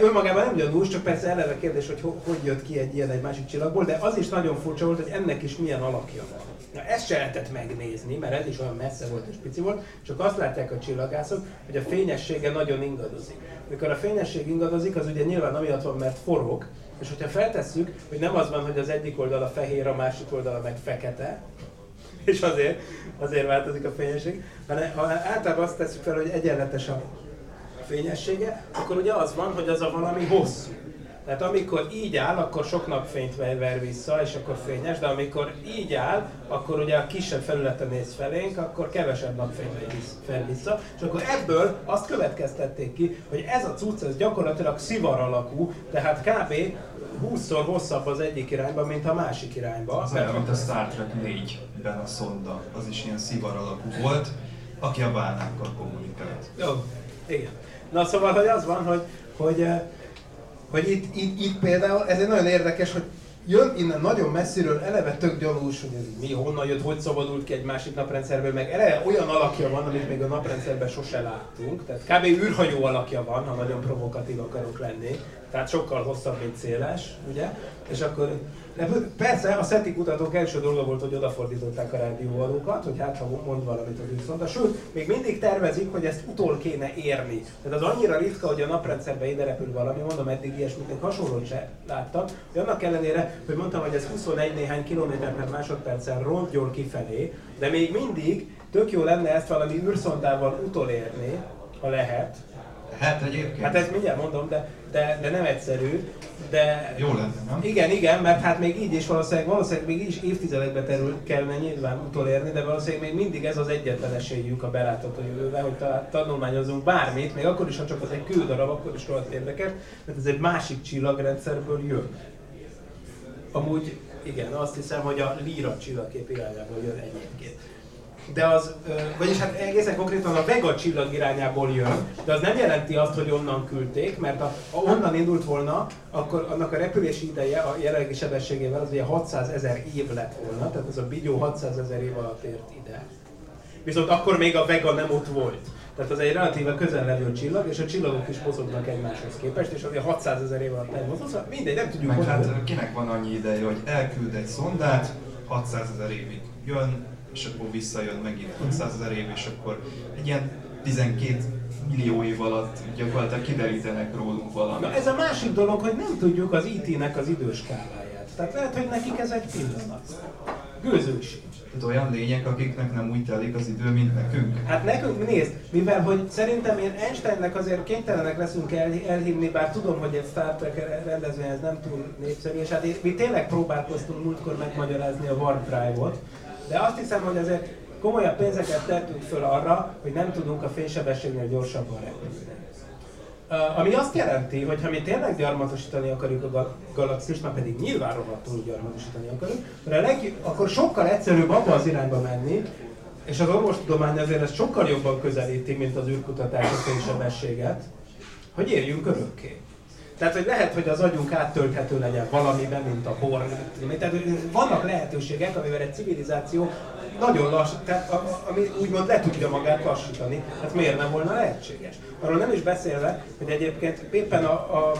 önmagában nem gyanús, csak persze eleve kérdés, hogy ho- hogy jött ki egy ilyen egy másik csillagból, de az is nagyon furcsa volt, hogy ennek is milyen alakja van. Na, ezt se lehetett megnézni, mert ez is olyan messze volt és pici volt, csak azt látják a csillagászok, hogy a fényessége nagyon ingadozik. Mikor a fényesség ingadozik, az ugye nyilván amiatt van, mert forog, és hogyha feltesszük, hogy nem az van, hogy az egyik oldala fehér, a másik oldala meg fekete, és azért, azért változik a fényesség, hanem ha általában azt tesszük fel, hogy egyenletes a fényessége, akkor ugye az van, hogy az a valami hosszú. Tehát amikor így áll, akkor sok napfényt ver, vissza, és akkor fényes, de amikor így áll, akkor ugye a kisebb felületen néz felénk, akkor kevesebb napfény ver vissza, és akkor ebből azt következtették ki, hogy ez a cucc, ez gyakorlatilag szivar alakú, tehát kb. 20-szor hosszabb az egyik irányba, mint a másik irányba. Az olyan, mint a Star Trek 4-ben a szonda, az is ilyen szivar alakú volt, aki a bálnákkal kommunikált. Jó, igen. Na szóval, hogy az van, hogy, hogy, eh, hogy itt, itt, itt például, ez egy nagyon érdekes, hogy jön innen nagyon messziről, eleve tök gyanús, hogy ez mi, honnan jött, hogy szabadult ki egy másik naprendszerből, meg eleve olyan alakja van, amit még a naprendszerben sose láttunk, tehát kb. űrhajó alakja van, ha nagyon provokatív akarok lenni, tehát sokkal hosszabb, mint széles, ugye? És akkor de persze a SETI kutatók első dolga volt, hogy odafordították a rádióvalókat, hogy hát ha mond valamit az űrszonda. Sőt, még mindig tervezik, hogy ezt utol kéne érni. Tehát az annyira ritka, hogy a naprendszerbe ide repül valami, mondom, eddig ilyesmit még hasonlót se láttam, hogy annak ellenére, hogy mondtam, hogy ez 21 néhány kilométer per másodpercen rongyol kifelé, de még mindig tök jó lenne ezt valami űrszondával utolérni, ha lehet. Hát egyébként. Hát ezt mindjárt mondom, de, de, de nem egyszerű. De Jó lenne, nem? igen, igen, mert hát még így is valószínűleg, valószínűleg még így is évtizedekbe terül kellene nyilván utolérni, de valószínűleg még mindig ez az egyetlen esélyünk a belátható jövőbe, hogy ta- tanulmányozunk bármit, még akkor is, ha csak az egy kődarab, akkor is rohadt érdekes, mert ez egy másik csillagrendszerből jön. Amúgy igen, azt hiszem, hogy a Lira csillagkép irányából jön egyébként. De az, vagyis hát egészen konkrétan a Vega csillag irányából jön, de az nem jelenti azt, hogy onnan küldték, mert ha, onnan indult volna, akkor annak a repülési ideje a jelenlegi sebességével az ugye 600 ezer év lett volna, tehát ez a bigyó 600 ezer év alatt ért ide. Viszont akkor még a Vega nem ott volt. Tehát az egy relatíve közel levő csillag, és a csillagok is mozognak egymáshoz képest, és azért 600 ezer év alatt nem mozog, szóval mindegy, nem tudjuk Meg hát kinek van annyi ideje, hogy elküld egy szondát, 600 ezer évig jön, és akkor visszajön megint 600 ezer év, és akkor egy ilyen 12 millió év alatt gyakorlatilag kiderítenek rólunk valamit. Na ez a másik dolog, hogy nem tudjuk az IT-nek az időskáláját. Tehát lehet, hogy nekik ez egy pillanat. Gőzünk sincs. Tehát olyan lények, akiknek nem úgy telik az idő, mint nekünk. Hát nekünk, nézd, mivel hogy szerintem én Einsteinnek azért kénytelenek leszünk el, elhívni, bár tudom, hogy egy Star Trek rendezvény ez nem túl népszerű, és hát mi tényleg próbálkoztunk múltkor megmagyarázni a Warp Drive-ot, de azt hiszem, hogy azért komolyabb pénzeket tettünk föl arra, hogy nem tudunk a fénysebességnél gyorsabban repülni. Ami azt jelenti, hogy ha mi tényleg gyarmatosítani akarjuk a gal- galaxist, már pedig nyilván rohadtul gyarmatosítani akarjuk, a leg- akkor sokkal egyszerűbb abba az irányba menni, és az orvostudomány azért ezt sokkal jobban közelíti, mint az űrkutatás a fénysebességet, hogy érjünk örökké. Tehát, hogy lehet, hogy az agyunk áttölthető legyen valamiben, mint a bor. Tehát vannak lehetőségek, amivel egy civilizáció nagyon lassú, tehát a- ami úgymond le tudja magát lassítani. Hát miért nem volna lehetséges? Arról nem is beszélve, hogy egyébként éppen a, a,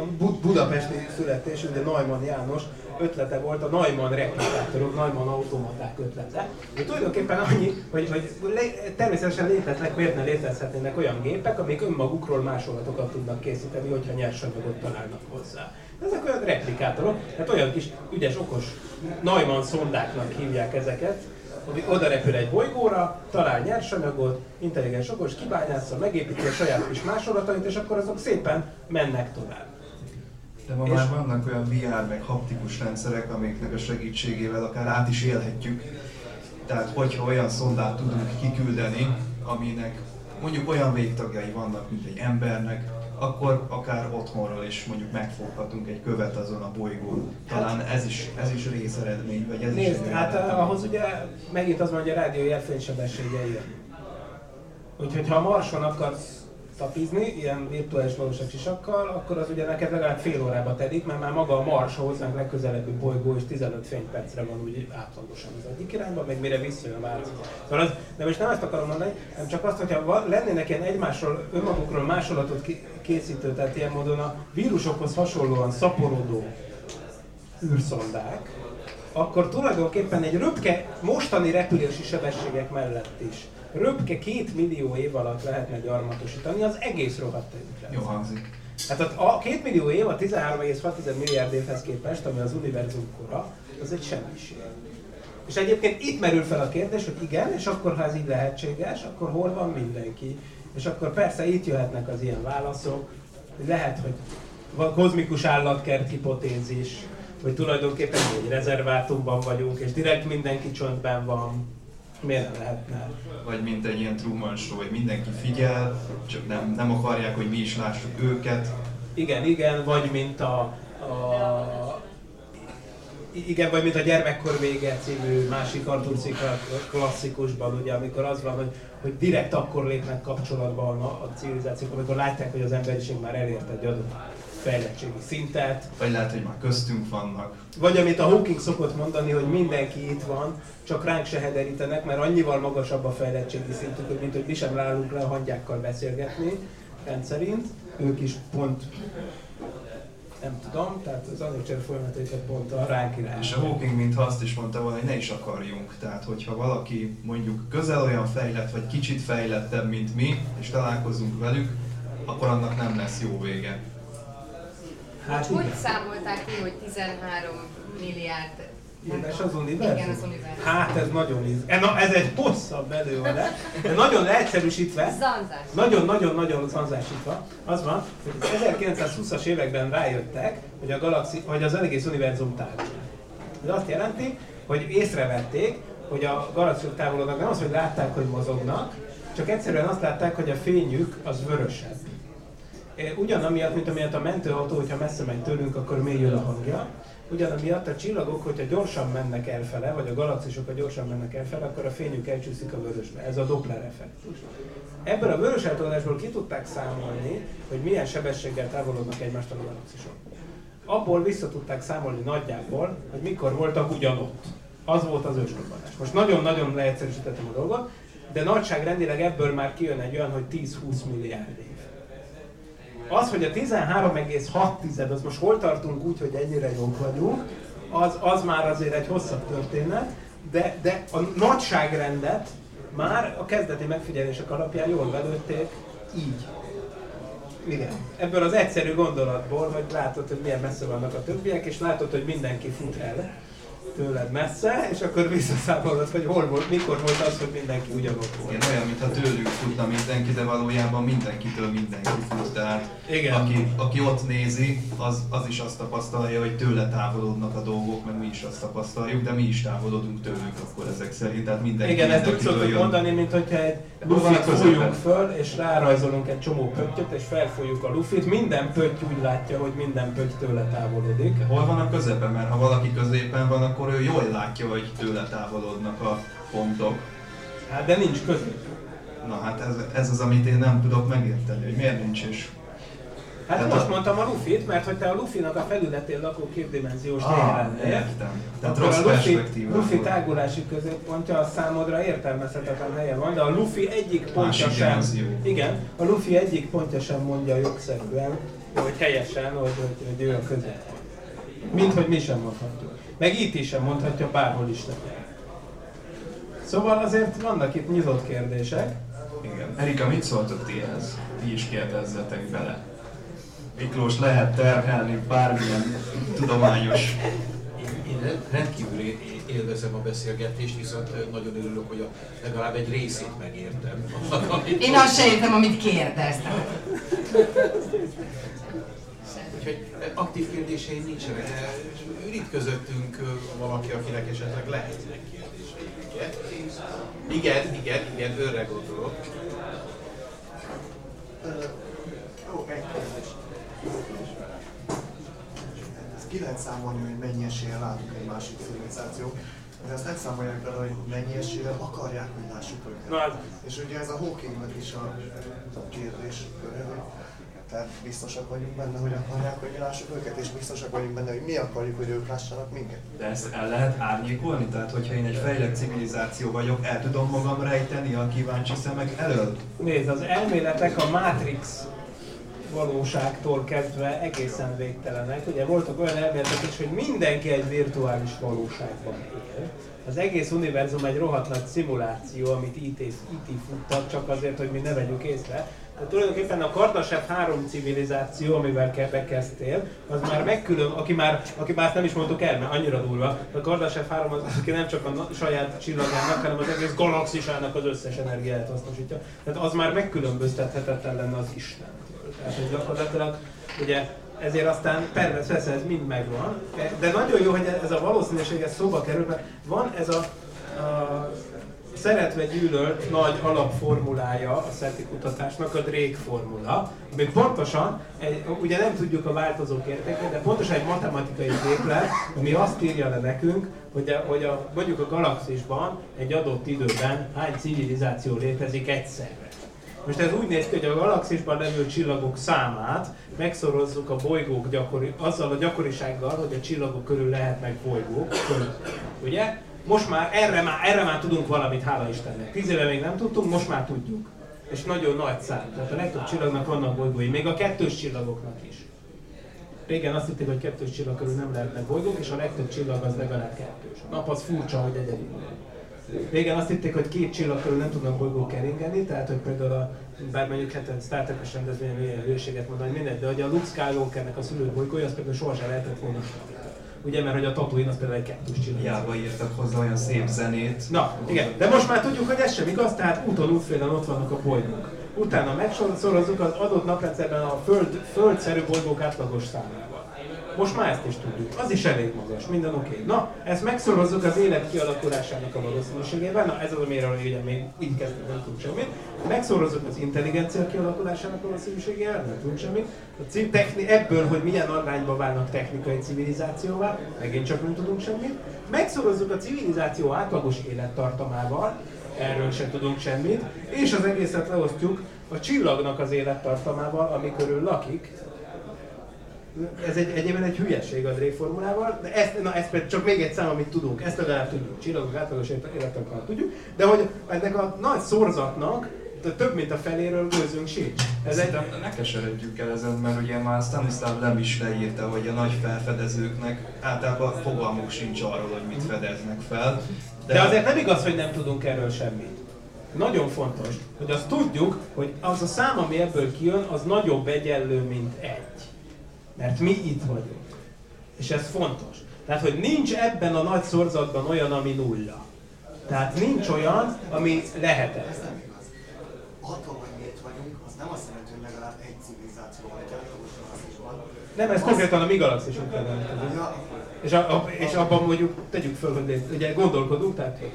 a Bu- budapesti születés, ugye Neumann János ötlete volt a Neumann replikátorok, Neumann automaták ötlete. De tulajdonképpen annyi, hogy, hogy lé, természetesen léteznek, miért ne létezhetnének olyan gépek, amik önmagukról másolatokat tudnak készíteni, hogyha nyersanyagot találnak hozzá. Ezek olyan replikátorok, tehát olyan kis ügyes, okos Neumann szondáknak hívják ezeket, ami oda repül egy bolygóra, talál nyersanyagot, intelligens okos, kibányásza, megépíti a saját kis másolatait, és akkor azok szépen mennek tovább. De ma És- már vannak olyan VR meg haptikus rendszerek, amiknek a segítségével akár át is élhetjük. Tehát hogyha olyan szondát tudunk kiküldeni, aminek mondjuk olyan végtagjai vannak, mint egy embernek, akkor akár otthonról is mondjuk megfoghatunk egy követ azon a bolygón. Talán ez is, ez is részeredmény, vagy ez is Nézd, egy hát eh, ahhoz ugye megint az van, hogy a rádió jelfénysebessége jön. Úgyhogy ha a Marson akarsz tapizni, ilyen virtuális valóság sisakkal, akkor az ugye neked legalább fél órába telik, mert már maga a Mars hozzánk legközelebbi bolygó is 15 fénypercre van úgy átlagosan az egyik irányba, meg mire visszajön a Mars. Szóval az, de most nem ezt akarom mondani, hanem csak azt, hogyha lennének ilyen egymásról, önmagukról másolatot készítő, tehát ilyen módon a vírusokhoz hasonlóan szaporodó űrszondák, akkor tulajdonképpen egy röpke mostani repülési sebességek mellett is röpke két millió év alatt lehetne gyarmatosítani az egész rohadt Jó hangzik. Hát a, két millió év a 13,6 milliárd évhez képest, ami az univerzum kora, az egy semmiség. És egyébként itt merül fel a kérdés, hogy igen, és akkor ha ez így lehetséges, akkor hol van mindenki? És akkor persze itt jöhetnek az ilyen válaszok, hogy lehet, hogy van kozmikus állatkert hipotézis, hogy tulajdonképpen egy rezervátumban vagyunk, és direkt mindenki csontben van. Miért lehetne? Vagy mint egy ilyen Truman Show, hogy mindenki figyel, csak nem, nem akarják, hogy mi is lássuk őket. Igen, igen, vagy mint a, a igen, vagy mint a Gyermekkor vége című másik. Clarke klasszikusban, ugye, amikor az van, hogy, hogy direkt akkor lépnek kapcsolatba a, a civilizációk, amikor látják, hogy az emberiség már elért egy adott fejlettségi szintet. Vagy lehet, hogy már köztünk vannak. Vagy amit a Hawking szokott mondani, hogy mindenki itt van, csak ránk se hederítenek, mert annyival magasabb a fejlettségi szintük, hogy mint hogy mi sem állunk le a hangyákkal beszélgetni, rendszerint. Ők is pont nem tudom, tehát az anyagcsere folyamataikat pont a ránk És irányítja. a Hawking mintha azt is mondta volna, hogy ne is akarjunk. Tehát, hogyha valaki mondjuk közel olyan fejlett, vagy kicsit fejlettebb, mint mi, és találkozunk velük, akkor annak nem lesz jó vége. Hát Hogy igen. számolták ki, hogy 13 milliárd Éves az univerzum? Igen, az univerzum. Hát ez nagyon íz. E, na, ez egy hosszabb előadás, de nagyon leegyszerűsítve, nagyon-nagyon-nagyon zanzásítva, az van, hogy az 1920-as években rájöttek, hogy a galaxi, hogy az egész univerzum távol. Ez azt jelenti, hogy észrevették, hogy a galaxisok távolodnak, nem az, hogy látták, hogy mozognak, csak egyszerűen azt látták, hogy a fényük az vörösebb. Eh, Ugyanamiatt, mint amiatt a mentőautó, hogyha messze megy tőlünk, akkor mélyül a hangja. Ugyanamiatt a csillagok, hogyha gyorsan mennek elfele, vagy a galaxisok, ha gyorsan mennek elfele, akkor a fényük elcsúszik a vörösbe. Ez a Doppler effektus. Ebből a vörös eltolódásból ki tudták számolni, hogy milyen sebességgel távolodnak egymástól a galaxisok. Abból vissza tudták számolni nagyjából, hogy mikor voltak ugyanott. Az volt az ősrobbanás. Most nagyon-nagyon leegyszerűsítettem a dolgot, de nagyságrendileg ebből már kijön egy olyan, hogy 10-20 milliárd év. Az, hogy a 13,6 az most hol tartunk úgy, hogy ennyire jók vagyunk, az, az már azért egy hosszabb történet, de, de a nagyságrendet már a kezdeti megfigyelések alapján jól belőtték így. Igen. Ebből az egyszerű gondolatból, hogy látod, hogy milyen messze vannak a többiek, és látod, hogy mindenki fut el tőled messze, és akkor visszaszámolod, hogy hol volt, mikor volt az, hogy mindenki ugyanott volt. Igen, olyan, mintha tőlük futna mindenki, de valójában mindenkitől mindenki fut. Tehát Igen. Aki, aki ott nézi, az, az is azt tapasztalja, hogy tőle távolodnak a dolgok, meg mi is azt tapasztaljuk, de mi is távolodunk tőlük akkor ezek szerint. Tehát mindenki Igen, ezt úgy szoktuk jön. mondani, mint hogyha egy lufit fújunk föl, és rárajzolunk egy csomó pöttyöt, és felfújjuk a lufit. Minden pötty úgy látja, hogy minden pötty tőle távolodik. Hol van a közepe? Mert ha valaki középen van, akkor ő jól látja, hogy tőle távolodnak a pontok. Hát de nincs között. Na hát ez, ez az, amit én nem tudok megérteni, hogy miért nincs is. Hát Tehát most a- mondtam a lufit, mert hogy te a lufinak a felületén lakó kétdimenziós Ah, értem. Tehát akkor rossz a perspektívában. lufi tágulási középpontja a számodra értelmezhetetlen helye van, de a lufi egyik pontja Másik sem, igen, a lufi egyik pontja sem mondja jogszerűen, hogy helyesen, hogy, hogy, hogy ő a közép. Mint hogy mi sem mondhatjuk. Meg itt is sem mondhatja, bárhol is legyen. Szóval azért vannak itt nyitott kérdések. Igen. Erika, mit szóltok ti ehhez? Ti is kérdezzetek bele. Miklós lehet terhelni bármilyen tudományos Én, én rendkívül élvezem a beszélgetést, viszont nagyon örülök, hogy a, legalább egy részét megértem. Én azt se értem, amit kérdeztem. Úgyhogy aktív kérdéseim nincsenek. de Itt közöttünk ö, valaki, akinek esetleg lehetnek kérdései. Igen, igen, igen, őre gondolok. Jó, egy kérdés. Ezt ki lehet számolni, hogy mennyi eséllyel látunk egy másik civilizációt. de azt nem számolják bele, hogy mennyi eséllyel akarják, hogy lássuk őket. Na, ez- És ugye ez a Hawkingnak is a kérdés, hogy tehát biztosak vagyunk benne, hogy akarják, hogy mi lássuk őket, és biztosak vagyunk benne, hogy mi akarjuk, hogy ők lássanak minket. De ezt el lehet árnyékolni? Tehát, hogyha én egy fejlett civilizáció vagyok, el tudom magam rejteni a kíváncsi szemek elől? Nézd, az elméletek a Matrix valóságtól kezdve egészen végtelenek. Ugye voltak olyan elméletek is, hogy mindenki egy virtuális valóságban él. Az egész univerzum egy rohadt nagy szimuláció, amit IT, IT futtat, csak azért, hogy mi ne vegyük észre. De tulajdonképpen a Kardashev 3 civilizáció, amivel ke- bekezdtél, az már megkülön, aki már, aki már ezt nem is mondtuk el, mert annyira durva. A Kardashev 3 az, aki nem csak a saját csillagának, hanem az egész galaxisának az összes energiáját hasznosítja. Tehát az már megkülönböztethetetlen lenne az Istentől. Tehát, hogy gyakorlatilag, ugye, ezért aztán persze, persze ez mind megvan, de nagyon jó, hogy ez a valószínűség ez szóba kerül, mert van ez a, a szeretve gyűlölt nagy alapformulája a SETI kutatásnak, a Drake formula, ami pontosan, egy, ugye nem tudjuk a változók értékét, de pontosan egy matematikai képlet, ami azt írja le nekünk, hogy, a, hogy a, mondjuk a galaxisban egy adott időben hány civilizáció létezik egyszerre. Most ez úgy néz ki, hogy a galaxisban levő csillagok számát megszorozzuk a bolygók gyakori, azzal a gyakorisággal, hogy a csillagok körül lehetnek bolygók. Körül. Ugye? Most már erre, már erre már tudunk valamit, hála Istennek. Tíz éve még nem tudtunk, most már tudjuk. És nagyon nagy szám. Tehát a legtöbb csillagnak vannak bolygói, még a kettős csillagoknak is. Régen azt hitték, hogy kettős csillag körül nem lehetnek bolygók, és a legtöbb csillag az legalább kettős. A nap az furcsa, hogy egyedi. Régen azt hitték, hogy két csillag körül nem tudnak bolygók keringeni, tehát hogy például a, bár mondjuk hát a Star Trek-es rendezvényen ilyen hülyeséget mondani, mindegy, de hogy a Luke Skywalkernek a szülő bolygója, az például sohasem lehetett volna. Ugye, mert hogy a Tatooine az például egy kettős csillag. Hiába írtak hozzá olyan szép zenét. Na, igen, de most már tudjuk, hogy ez sem igaz, tehát úton útfélen ott vannak a bolygók. Utána megszorozzuk az adott naprendszerben a föld, földszerű bolygók átlagos számával. Most már ezt is tudjuk. Az is elég magas, minden oké. Okay. Na, ezt megszorozzuk az élet kialakulásának a valószínűségével. Na, ez az, amiről ugye még így kezdtünk, nem tudunk semmit. Megszorozzuk az intelligencia kialakulásának a valószínűségével, nem tudunk semmit. A techni- ebből, hogy milyen arányban válnak technikai civilizációvá, megint csak nem tudunk semmit. Megszorozzuk a civilizáció átlagos élettartamával, erről sem tudunk semmit, és az egészet leosztjuk a csillagnak az élettartamával, ami körül lakik, ez egy, egyébként egy hülyeség a Drake formulával, de ezt, na, ez például csak még egy szám, amit tudunk, ezt legalább tudjuk, csillagok átlagos élettartamát tudjuk, de hogy ennek a nagy szorzatnak de több mint a feléről gőzünk sincs. Ez egy, ne keseredjük el ezen, mert ugye már Stanislav Lem is leírta, hogy a nagy felfedezőknek általában fogalmuk sincs arról, hogy mit fedeznek fel. De, de azért nem igaz, hogy nem tudunk erről semmit. Nagyon fontos, hogy azt tudjuk, hogy az a szám, ami ebből kijön, az nagyobb egyenlő, mint egy. Mert mi itt vagyunk. És ez fontos. Tehát, hogy nincs ebben a nagy szorzatban olyan, ami nulla. Tehát nincs olyan, ami lehetetlen. Attól, hogy mi itt vagyunk, az nem azt jelenti, hogy legalább egy civilizáció van egy átlagos galaxisban. Nem, ez konkrétan a mi galaxisunk jelenti. Ja, És, a, a, és abban mondjuk tegyük föl, hogy ugye gondolkodunk, tehát hogy,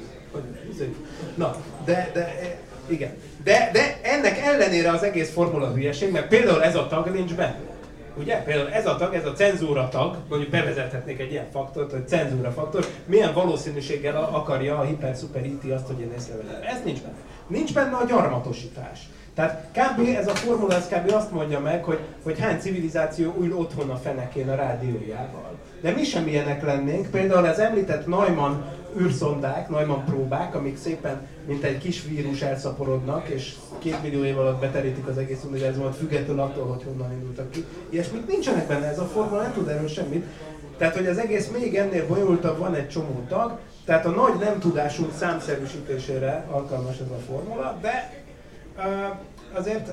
hogy na, de, de igen. De, de ennek ellenére az egész formula hülyeség, mert például ez a tag nincs benne. Ugye? Például ez a tag, ez a cenzúra tag, mondjuk bevezethetnék egy ilyen faktort, hogy cenzúra faktor, milyen valószínűséggel akarja a hiper super IT azt, hogy én észrevegyem. Ez nincs benne. Nincs benne a gyarmatosítás. Tehát kb. ez a formula, ez kb. azt mondja meg, hogy, hogy hány civilizáció ül otthon a fenekén a rádiójával. De mi sem ilyenek lennénk, például az említett Neumann űrszondák, Neumann próbák, amik szépen, mint egy kis vírus elszaporodnak, és két millió év alatt beterítik az egész univerzumot, függetlenül attól, hogy honnan indultak ki. Ilyesmik nincsenek benne, ez a formula nem tud erről semmit. Tehát, hogy az egész még ennél bonyolultabb, van egy csomó tag, tehát a nagy nem tudásunk számszerűsítésére alkalmas ez a formula, de azért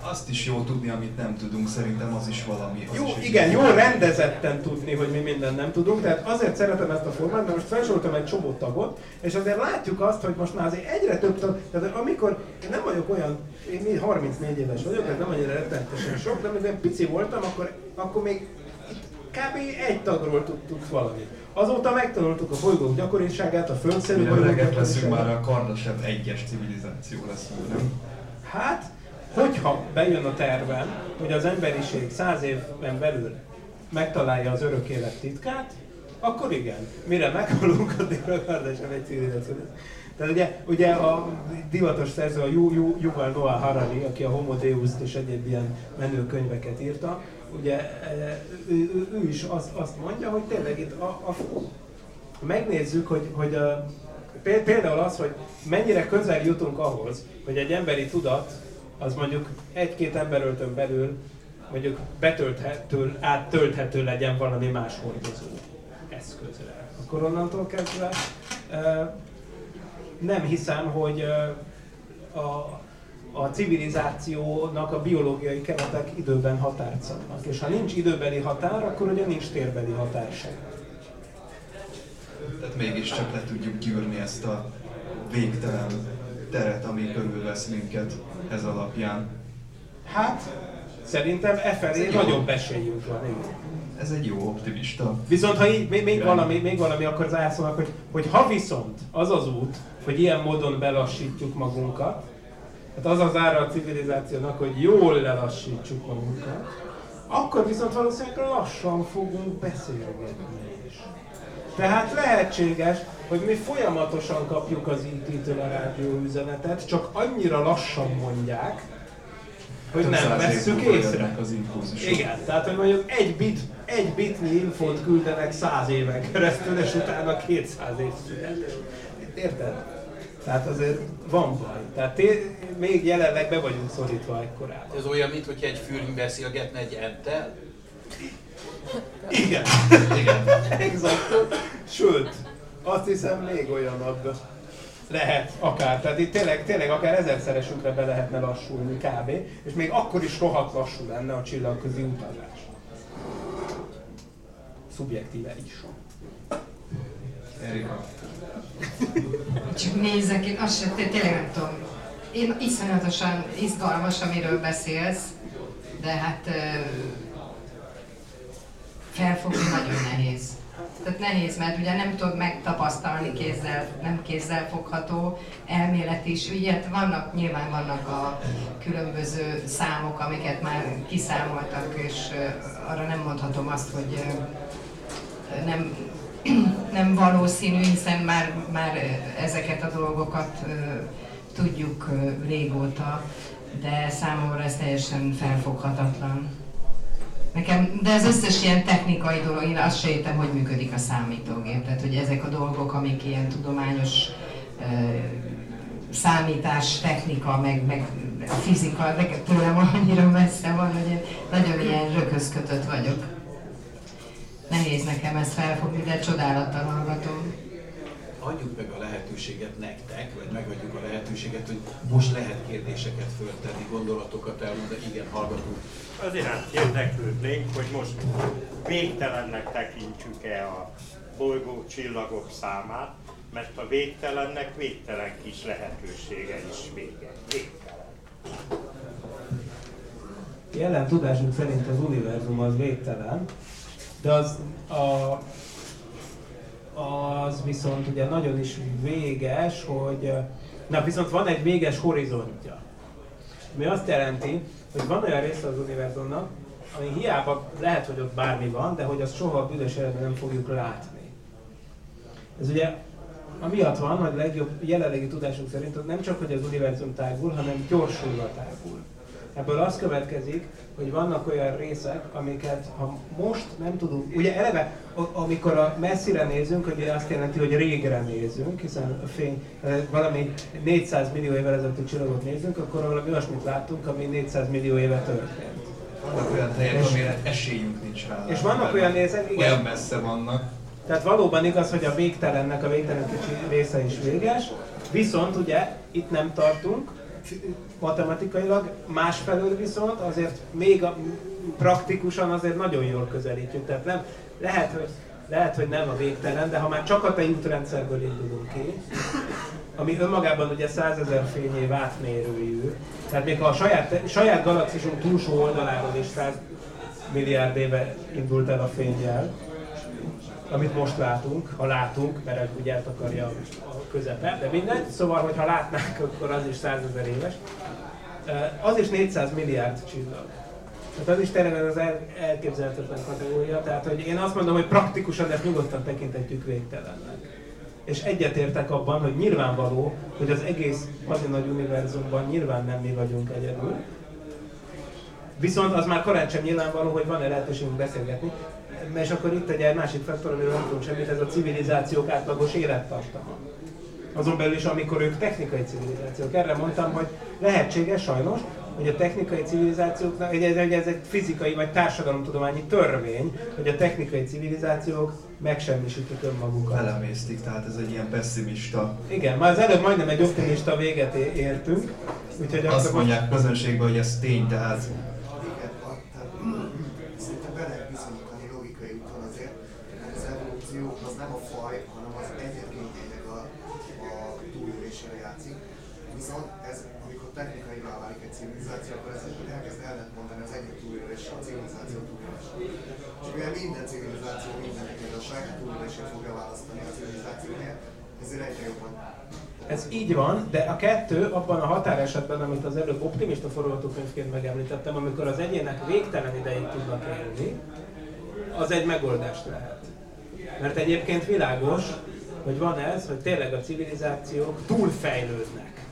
Azt is jó tudni, amit nem tudunk, szerintem az is valami. Az jó, is igen, jó rendezetten tudni, hogy mi mindent nem tudunk, tehát azért szeretem ezt a formát, mert most felsoroltam egy csomó tagot, és azért látjuk azt, hogy most már azért egyre több tag, tehát amikor én nem vagyok olyan, én mi 34 éves vagyok, tehát nem annyira rettenetesen sok, de amikor pici voltam, akkor, akkor még kb. egy tagról tudtuk valamit. Azóta megtanultuk a bolygók gyakoriságát, a földszerű bolygók leszünk, már a Kardashev egyes civilizáció leszünk, nem? Hát, hogyha bejön a tervem, hogy az emberiség száz évben belül megtalálja az örök élet titkát, akkor igen. Mire meghalunk, addigra gardesen egy civilizáció. Tehát ugye, ugye a divatos szerző, a Yu- Yu- Yuval Noah Harari, aki a Homo deus és egyéb ilyen menő könyveket írta, ugye e, ő, ő, is azt, azt mondja, hogy tényleg itt a, a, megnézzük, hogy, hogy a, például az, hogy mennyire közel jutunk ahhoz, hogy egy emberi tudat az mondjuk egy-két emberöltön belül mondjuk betölthető, áttölthető legyen valami más hordozó eszközre. Akkor onnantól kezdve nem hiszem, hogy a, a civilizációnak a biológiai keretek időben határt szabnak. És ha nincs időbeli határ, akkor ugye nincs térbeli határ sem. Tehát mégiscsak le tudjuk gyűrni ezt a végtelen teret, ami körülvesz minket ez alapján. Hát, szerintem e felé nagyobb esélyünk van. Igen. Ez egy jó optimista. Viszont ha így, még, még, valami, még valami, akkor zászolnak, hogy, hogy ha viszont az az út, hogy ilyen módon belassítjuk magunkat, hát az az ára a civilizációnak, hogy jól lelassítsuk magunkat, akkor viszont valószínűleg lassan fogunk beszélgetni is. Tehát lehetséges, hogy mi folyamatosan kapjuk az IT-től a rádió üzenetet, csak annyira lassan mondják, hogy Több nem vesszük észre. az impulzusok. Igen, tehát hogy mondjuk egy bit, egy bitnyi infót küldenek száz éven keresztül, és utána 200 év szület. Érted? Tehát azért van baj. Tehát té- még jelenleg be vagyunk szorítva ekkorában. Ez olyan, mintha egy fűrünk beszélgetne egy enttel. Igen. Igen. Exakt. Sőt, azt hiszem még olyanabb lehet akár. Tehát itt tényleg, tényleg akár ezerszeresünkre be lehetne lassulni kb. És még akkor is rohadt lassú lenne a csillagközi utazás. Szubjektíve is. Erika. Csak nézek, én azt sem, té- tényleg nem tudom. Én iszonyatosan izgalmas, amiről beszélsz, de hát felfogni nagyon nehéz. Tehát nehéz, mert ugye nem tudod megtapasztalni kézzel, nem kézzel fogható elmélet is. Ugye hát vannak, nyilván vannak a különböző számok, amiket már kiszámoltak, és arra nem mondhatom azt, hogy nem, nem valószínű, hiszen már, már ezeket a dolgokat tudjuk régóta, de számomra ez teljesen felfoghatatlan. Nekem, de az összes ilyen technikai dolog, én azt se hogy működik a számítógép. Tehát, hogy ezek a dolgok, amik ilyen tudományos számítás, technika, meg, meg fizika, nekem tőlem annyira messze van, hogy én nagyon ilyen röközkötött vagyok. Nehéz nekem ezt felfogni, de csodálattal hallgatom. Adjuk meg a lehetőséget nektek, vagy megadjuk a lehetőséget, hogy most lehet kérdéseket föltenni, gondolatokat elmondani, igen, hallgatunk. Az iránt érdeklődnénk, hogy most végtelennek tekintsük-e a bolygó csillagok számát, mert a végtelennek végtelen kis lehetősége is vége. Végtelen. Jelen tudásunk szerint az univerzum az végtelen, de az, a, az viszont ugye nagyon is véges, hogy na viszont van egy véges horizontja. Ami azt jelenti, hogy van olyan része az univerzumnak, ami hiába lehet, hogy ott bármi van, de hogy azt soha a büdös életben nem fogjuk látni. Ez ugye amiatt van, hogy legjobb jelenlegi tudásunk szerint hogy nem csak, hogy az univerzum tágul, hanem gyorsulva tágul. Ebből az következik, hogy vannak olyan részek, amiket ha most nem tudunk, ugye eleve, amikor a messzire nézünk, ugye azt jelenti, hogy régre nézünk, hiszen a fény, eh, valami 400 millió évvel ezelőtti csillagot nézünk, akkor valami olyasmit láttunk, ami 400 millió éve történt. Vannak olyan helyek, amire esélyünk nincs rá. És vannak olyan nézek, igen. Olyan messze vannak. Tehát valóban igaz, hogy a végtelennek a végtelen kicsi része is véges, viszont ugye itt nem tartunk matematikailag, másfelől viszont azért még a, praktikusan azért nagyon jól közelítjük. Tehát nem, lehet, hogy, lehet, hogy nem a végtelen, de ha már csak a tejútrendszerből indulunk ki, ami önmagában ugye 100 ezer fényév átmérőjű, tehát még ha a saját, saját galaxisunk túlsó oldaláról is 100 milliárd éve indult el a fényjel, amit most látunk, ha látunk, mert ugye eltakarja a közepe, de mindegy, szóval, hogyha látnánk, akkor az is 100 ezer éves. Az is 400 milliárd csillag. Tehát az is tényleg az el, elképzelhetetlen kategória, tehát hogy én azt mondom, hogy praktikusan ezt nyugodtan tekintetjük végtelennek. És egyetértek abban, hogy nyilvánvaló, hogy az egész nagyon nagy univerzumban nyilván nem mi vagyunk egyedül. Viszont az már korán sem nyilvánvaló, hogy van-e lehetőségünk beszélgetni. És akkor itt egy másik faktor, amiről nem tudom semmit, ez a civilizációk átlagos élettartama azon belül is, amikor ők technikai civilizációk. Erre mondtam, hogy lehetséges sajnos, hogy a technikai civilizációknak, ez, ez egy fizikai vagy társadalomtudományi törvény, hogy a technikai civilizációk megsemmisítik önmagukat. Elemésztik, tehát ez egy ilyen pessimista. Igen, már az előbb majdnem egy optimista véget értünk. Úgyhogy Azt mondják most... közönségben, hogy ez tény, tehát így van, de a kettő abban a határesetben, amit az előbb optimista forgatókönyvként megemlítettem, amikor az egyének végtelen ideig tudnak élni, az egy megoldást lehet. Mert egyébként világos, hogy van ez, hogy tényleg a civilizációk túlfejlődnek.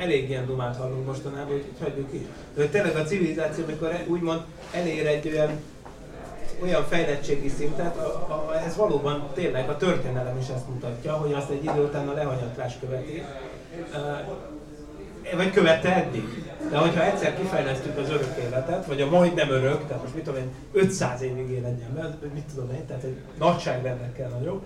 Elég ilyen dumát hallunk mostanában, hogy hagyjuk ki. Hogy tényleg a civilizáció, amikor úgymond elér egy olyan olyan fejlettségi szintet, a, a, ez valóban tényleg a történelem is ezt mutatja, hogy azt egy idő után a lehanyatlás követi, vagy követte eddig. De hogyha egyszer kifejlesztjük az örök életet, vagy a majdnem örök, tehát most mit tudom én, 500 évig él egy ember, mit tudom én, tehát egy nagyságrendekkel nagyobb,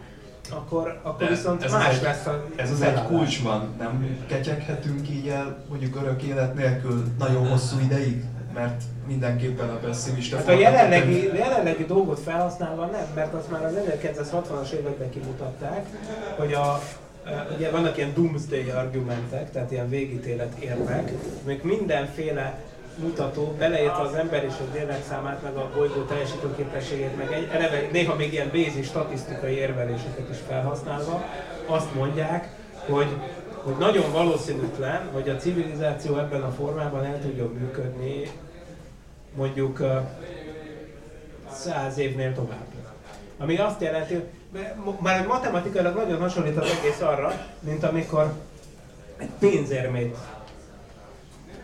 akkor, akkor De viszont ez más egy, lesz a Ez az egy kulcs van, nem ketyeghetünk így el mondjuk örök élet nélkül nagyon hosszú ideig? Mert mindenképpen a pessimista hát a jelenlegi, jelenlegi dolgot felhasználva nem, mert azt már az 1960-as években kimutatták, hogy a, ugye vannak ilyen doomsday argumentek, tehát ilyen végítélet érvek, amik mindenféle mutató, beleértve az ember és a lélekszámát, meg a bolygó teljesítőképességét, meg egy, eleve néha még ilyen bézi statisztikai érveléseket is felhasználva, azt mondják, hogy hogy nagyon valószínűtlen, hogy a civilizáció ebben a formában el tudjon működni mondjuk száz évnél tovább. Ami azt jelenti, már matematikailag nagyon hasonlít az egész arra, mint amikor egy pénzérmét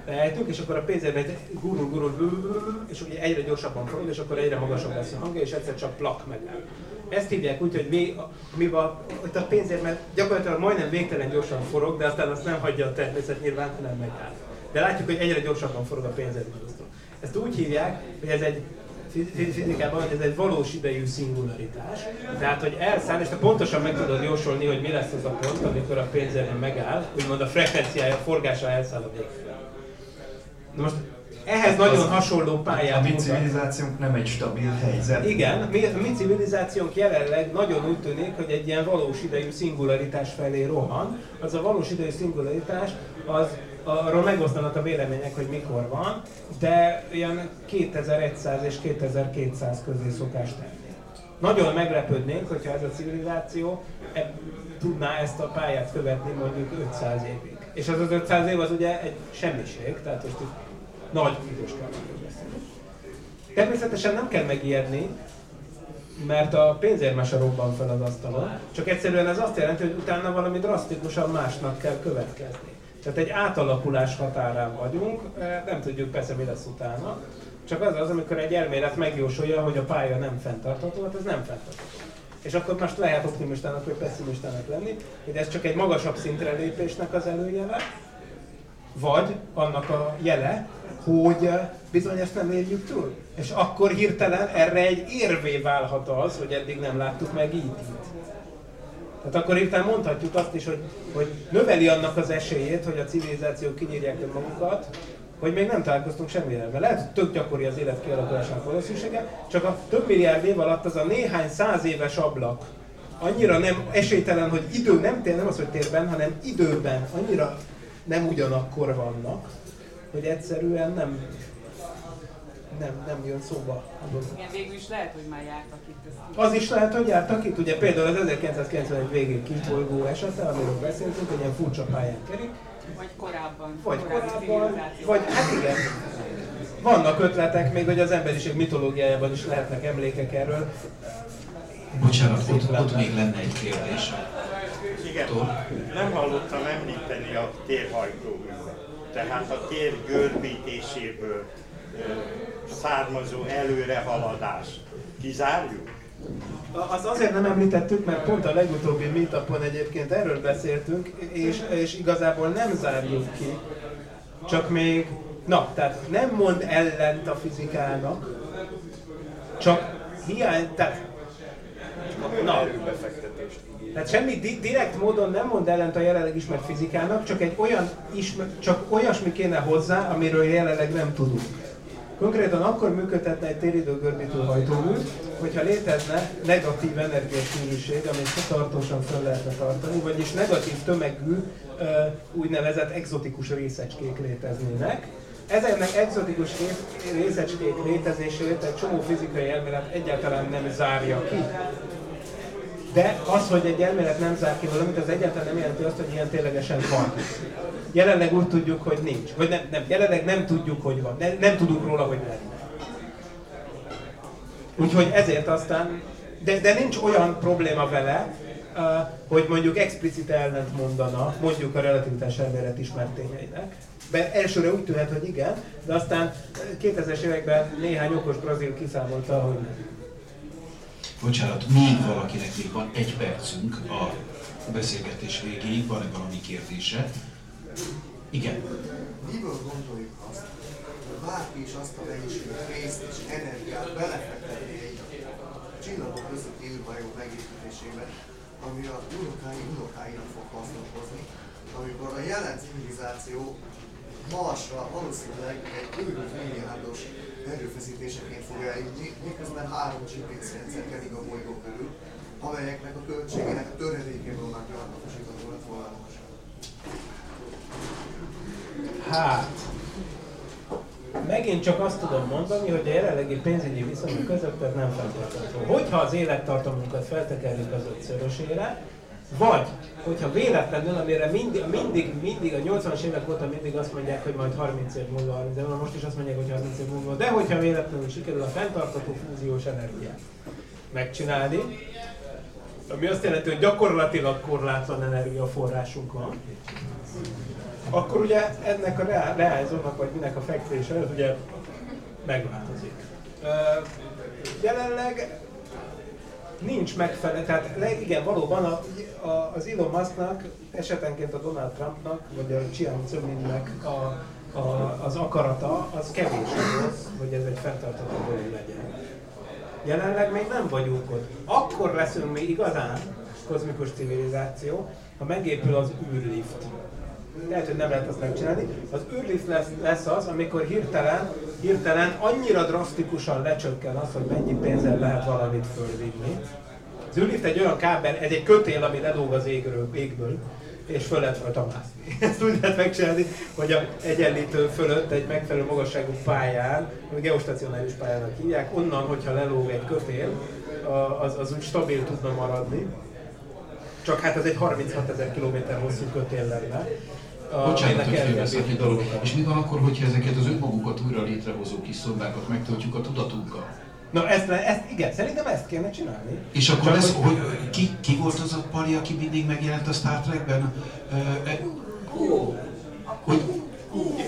lejtünk, és akkor a pénzérmét gurul, gurul, és ugye egyre gyorsabban forog, és akkor egyre magasabb lesz a hangja, és egyszer csak plak megáll. Ezt hívják úgy, hogy mi, mi van, hogy a pénzért, mert gyakorlatilag majdnem végtelen gyorsan forog, de aztán azt nem hagyja a természet nyilván, hanem megáll. De látjuk, hogy egyre gyorsabban forog a pénzért. Ezt úgy hívják, hogy ez egy fizikában, hogy ez egy valós idejű szingularitás. Tehát, hogy elszáll, és te pontosan meg tudod jósolni, hogy mi lesz az a pont, amikor a pénzérben megáll, úgymond a frekvenciája, a forgása elszáll a végre. most ehhez nagyon az, hasonló pályát A mi civilizációnk nem egy stabil helyzet. Igen, mi, a mi civilizációnk jelenleg nagyon úgy tűnik, hogy egy ilyen valós idejű szingularitás felé rohan. Az a valós idejű szingularitás, az arról megosztanak a vélemények, hogy mikor van, de ilyen 2100 és 2200 közé szokás tenni. Nagyon meglepődnénk, hogyha ez a civilizáció e, tudná ezt a pályát követni mondjuk 500 évig. És az az 500 év az ugye egy semmiség, tehát most itt nagy időskálmáról beszélünk. Természetesen nem kell megijedni, mert a pénzérmese robban fel az asztalon, csak egyszerűen ez azt jelenti, hogy utána valami drasztikusan másnak kell következni. Tehát egy átalakulás határán vagyunk, eh, nem tudjuk persze mi lesz utána, csak az az, amikor egy elmélet megjósolja, hogy a pálya nem fenntartható, hát ez nem fenntartható. És akkor most lehet optimistának vagy pessimistának lenni, hogy ez csak egy magasabb szintre lépésnek az előjele, vagy annak a jele, hogy eh, bizony ezt nem érjük túl. És akkor hirtelen erre egy érvé válhat az, hogy eddig nem láttuk meg így. Tehát akkor hirtelen mondhatjuk azt is, hogy, hogy növeli annak az esélyét, hogy a civilizációk kinyírják önmagukat, hogy még nem találkoztunk semmire. Mert lehet, hogy tök gyakori az élet kialakulásának valószínűsége, csak a több milliárd év alatt az a néhány száz éves ablak annyira nem esélytelen, hogy idő, nem, tér, nem az, hogy térben, hanem időben annyira nem ugyanakkor vannak, hogy egyszerűen nem, nem, nem jön szóba a dolog. Igen, végül is lehet, hogy már jártak itt. Az is lehet, hogy jártak itt. Ugye például az 1991 végén kisbolygó esete, amiről beszéltünk, hogy ilyen furcsa pályán kerik. Vagy korábban. Vagy korábban, vagy hát igen. vannak ötletek még, hogy az emberiség mitológiájában is lehetnek emlékek erről. Bocsánat, ott, ott még lenne egy kérdés. Igen, nem hallottam említeni a térhajtóművet. Tehát a tér görbítéséből származó előrehaladás. Kizárjuk? Az azért nem említettük, mert pont a legutóbbi meetupon egyébként erről beszéltünk, és, és igazából nem zárjuk ki, csak még, na, tehát nem mond ellent a fizikának, csak hiány, tehát, na, tehát semmi di- direkt módon nem mond ellent a jelenleg ismert fizikának, csak egy olyan ismer, csak olyasmi kéne hozzá, amiről jelenleg nem tudunk. Konkrétan akkor működhetne egy téridőgörbítő hajtómű, hogyha létezne negatív energiasűrűség, amit tartósan fel lehetne tartani, vagyis negatív tömegű úgynevezett exotikus részecskék léteznének. Ezeknek exotikus ré- részecskék létezését egy csomó fizikai elmélet egyáltalán nem zárja ki. De az, hogy egy elmélet nem zár ki valamit, az egyáltalán nem jelenti azt, hogy ilyen ténylegesen van. Jelenleg úgy tudjuk, hogy nincs. Vagy nem, nem jelenleg nem tudjuk, hogy van. Nem, nem tudunk róla, hogy lenne. Úgyhogy ezért aztán, de, de nincs olyan probléma vele, hogy mondjuk explicit ellent mondana, mondjuk a relativitás elmélet ismert tényeinek. De elsőre úgy tűnhet, hogy igen, de aztán 2000-es években néhány okos brazil kiszámolta, hogy nem. Bocsánat, még valakinek még van egy percünk a beszélgetés végéig, van-e valami kérdése? Igen. Miből gondoljuk azt, hogy bárki is azt a mennyiséget részt és energiát belefektetni egy csillagok közötti űrhajó megépítésébe, ami a unokái unokáinak fog hasznot hozni, amikor a jelen civilizáció Marsra valószínűleg egy őrült milliárdos erőfeszítéseként fog eljutni, miközben három GPS rendszer kerig a bolygó körül, amelyeknek a költségének a töredékéből már gyakorlatosítható lett volna. Hát, megint csak azt tudom mondani, hogy a jelenlegi pénzügyi viszonyok között ez nem feltétlenül. Hogyha az élettartamunkat feltekerjük az ötszörösére, vagy, hogyha véletlenül, amire mindig, mindig, mindig a 80-as évek óta mindig azt mondják, hogy majd 30 év múlva, 30 év múlva, most is azt mondják, hogy 30 év múlva, de hogyha véletlenül sikerül a fenntartható fúziós energiát megcsinálni, ami azt jelenti, hogy gyakorlatilag korlátlan energiaforrásunk van, akkor ugye ennek a reálzónak, vagy minek a fekvése, ez ugye megváltozik. Jelenleg nincs megfelelő, tehát le, igen, valóban a, a, az Elon Musknak, esetenként a Donald Trumpnak, vagy a Chiang Zeminnek a, a, az akarata, az kevés ahhoz, hogy ez egy fenntartható dolog legyen. Jelenleg még nem vagyunk ott. Akkor leszünk mi igazán kozmikus civilizáció, ha megépül az űrlift. Lehet, hogy nem lehet azt megcsinálni. Az űrlift lesz, lesz az, amikor hirtelen, hirtelen annyira drasztikusan lecsökken az, hogy mennyi pénzzel lehet valamit fölvinni. Az űrlift egy olyan kábel, ez egy kötél, ami ledóg az égről, égből, és föl lehet rajta mászni. Ezt úgy lehet megcsinálni, hogy a egyenlítő fölött egy megfelelő magasságú pályán, ami geostacionáris pályának hívják, onnan, hogyha lelóg egy kötél, az, az úgy stabil tudna maradni. Csak hát ez egy 36 ezer kilométer hosszú kötél lenne. A- Bocsánat, hogy félbeszak egy dolog. És mi van akkor, hogyha ezeket az önmagukat újra létrehozó kis szobákat megtöltjük a tudatunkkal? Na ezt, ezt, igen, szerintem ezt kéne csinálni. És akkor Csak lesz, hogy- hogy ki, ki volt az a pali, aki mindig megjelent a Star Trekben? Ö, e, hogy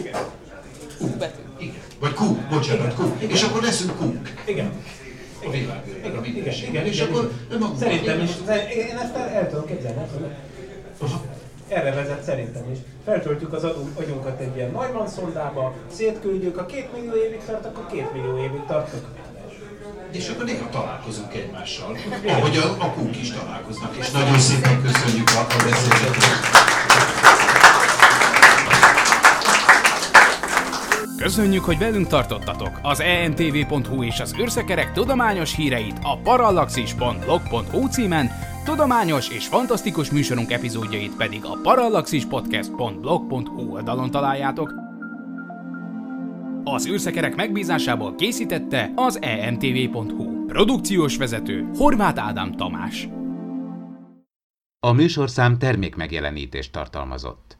igen. Vagy Q, bocsánat, Q. És akkor leszünk Q. Igen. A a Igen, igen, igen, És igen, akkor igen. Szerintem is, én ezt el, el tudom képzelni. Erre vezet szerintem is. Feltöltjük az adunk, agyunkat egy ilyen Neumann szondába, szétküldjük, a két millió évig tart, akkor két millió évig tart. És akkor néha találkozunk egymással, ahogy a, a kúk is találkoznak. És nagyon szépen köszönjük a, a beszélgetést. Köszönjük, hogy velünk tartottatok! Az emtv.hu és az űrszekerek tudományos híreit a parallaxis.blog.hu címen, tudományos és fantasztikus műsorunk epizódjait pedig a parallaxispodcast.blog.hu oldalon találjátok. Az űrszekerek megbízásából készítette az emtv.hu. Produkciós vezető Horváth Ádám Tamás. A műsorszám termék megjelenítést tartalmazott.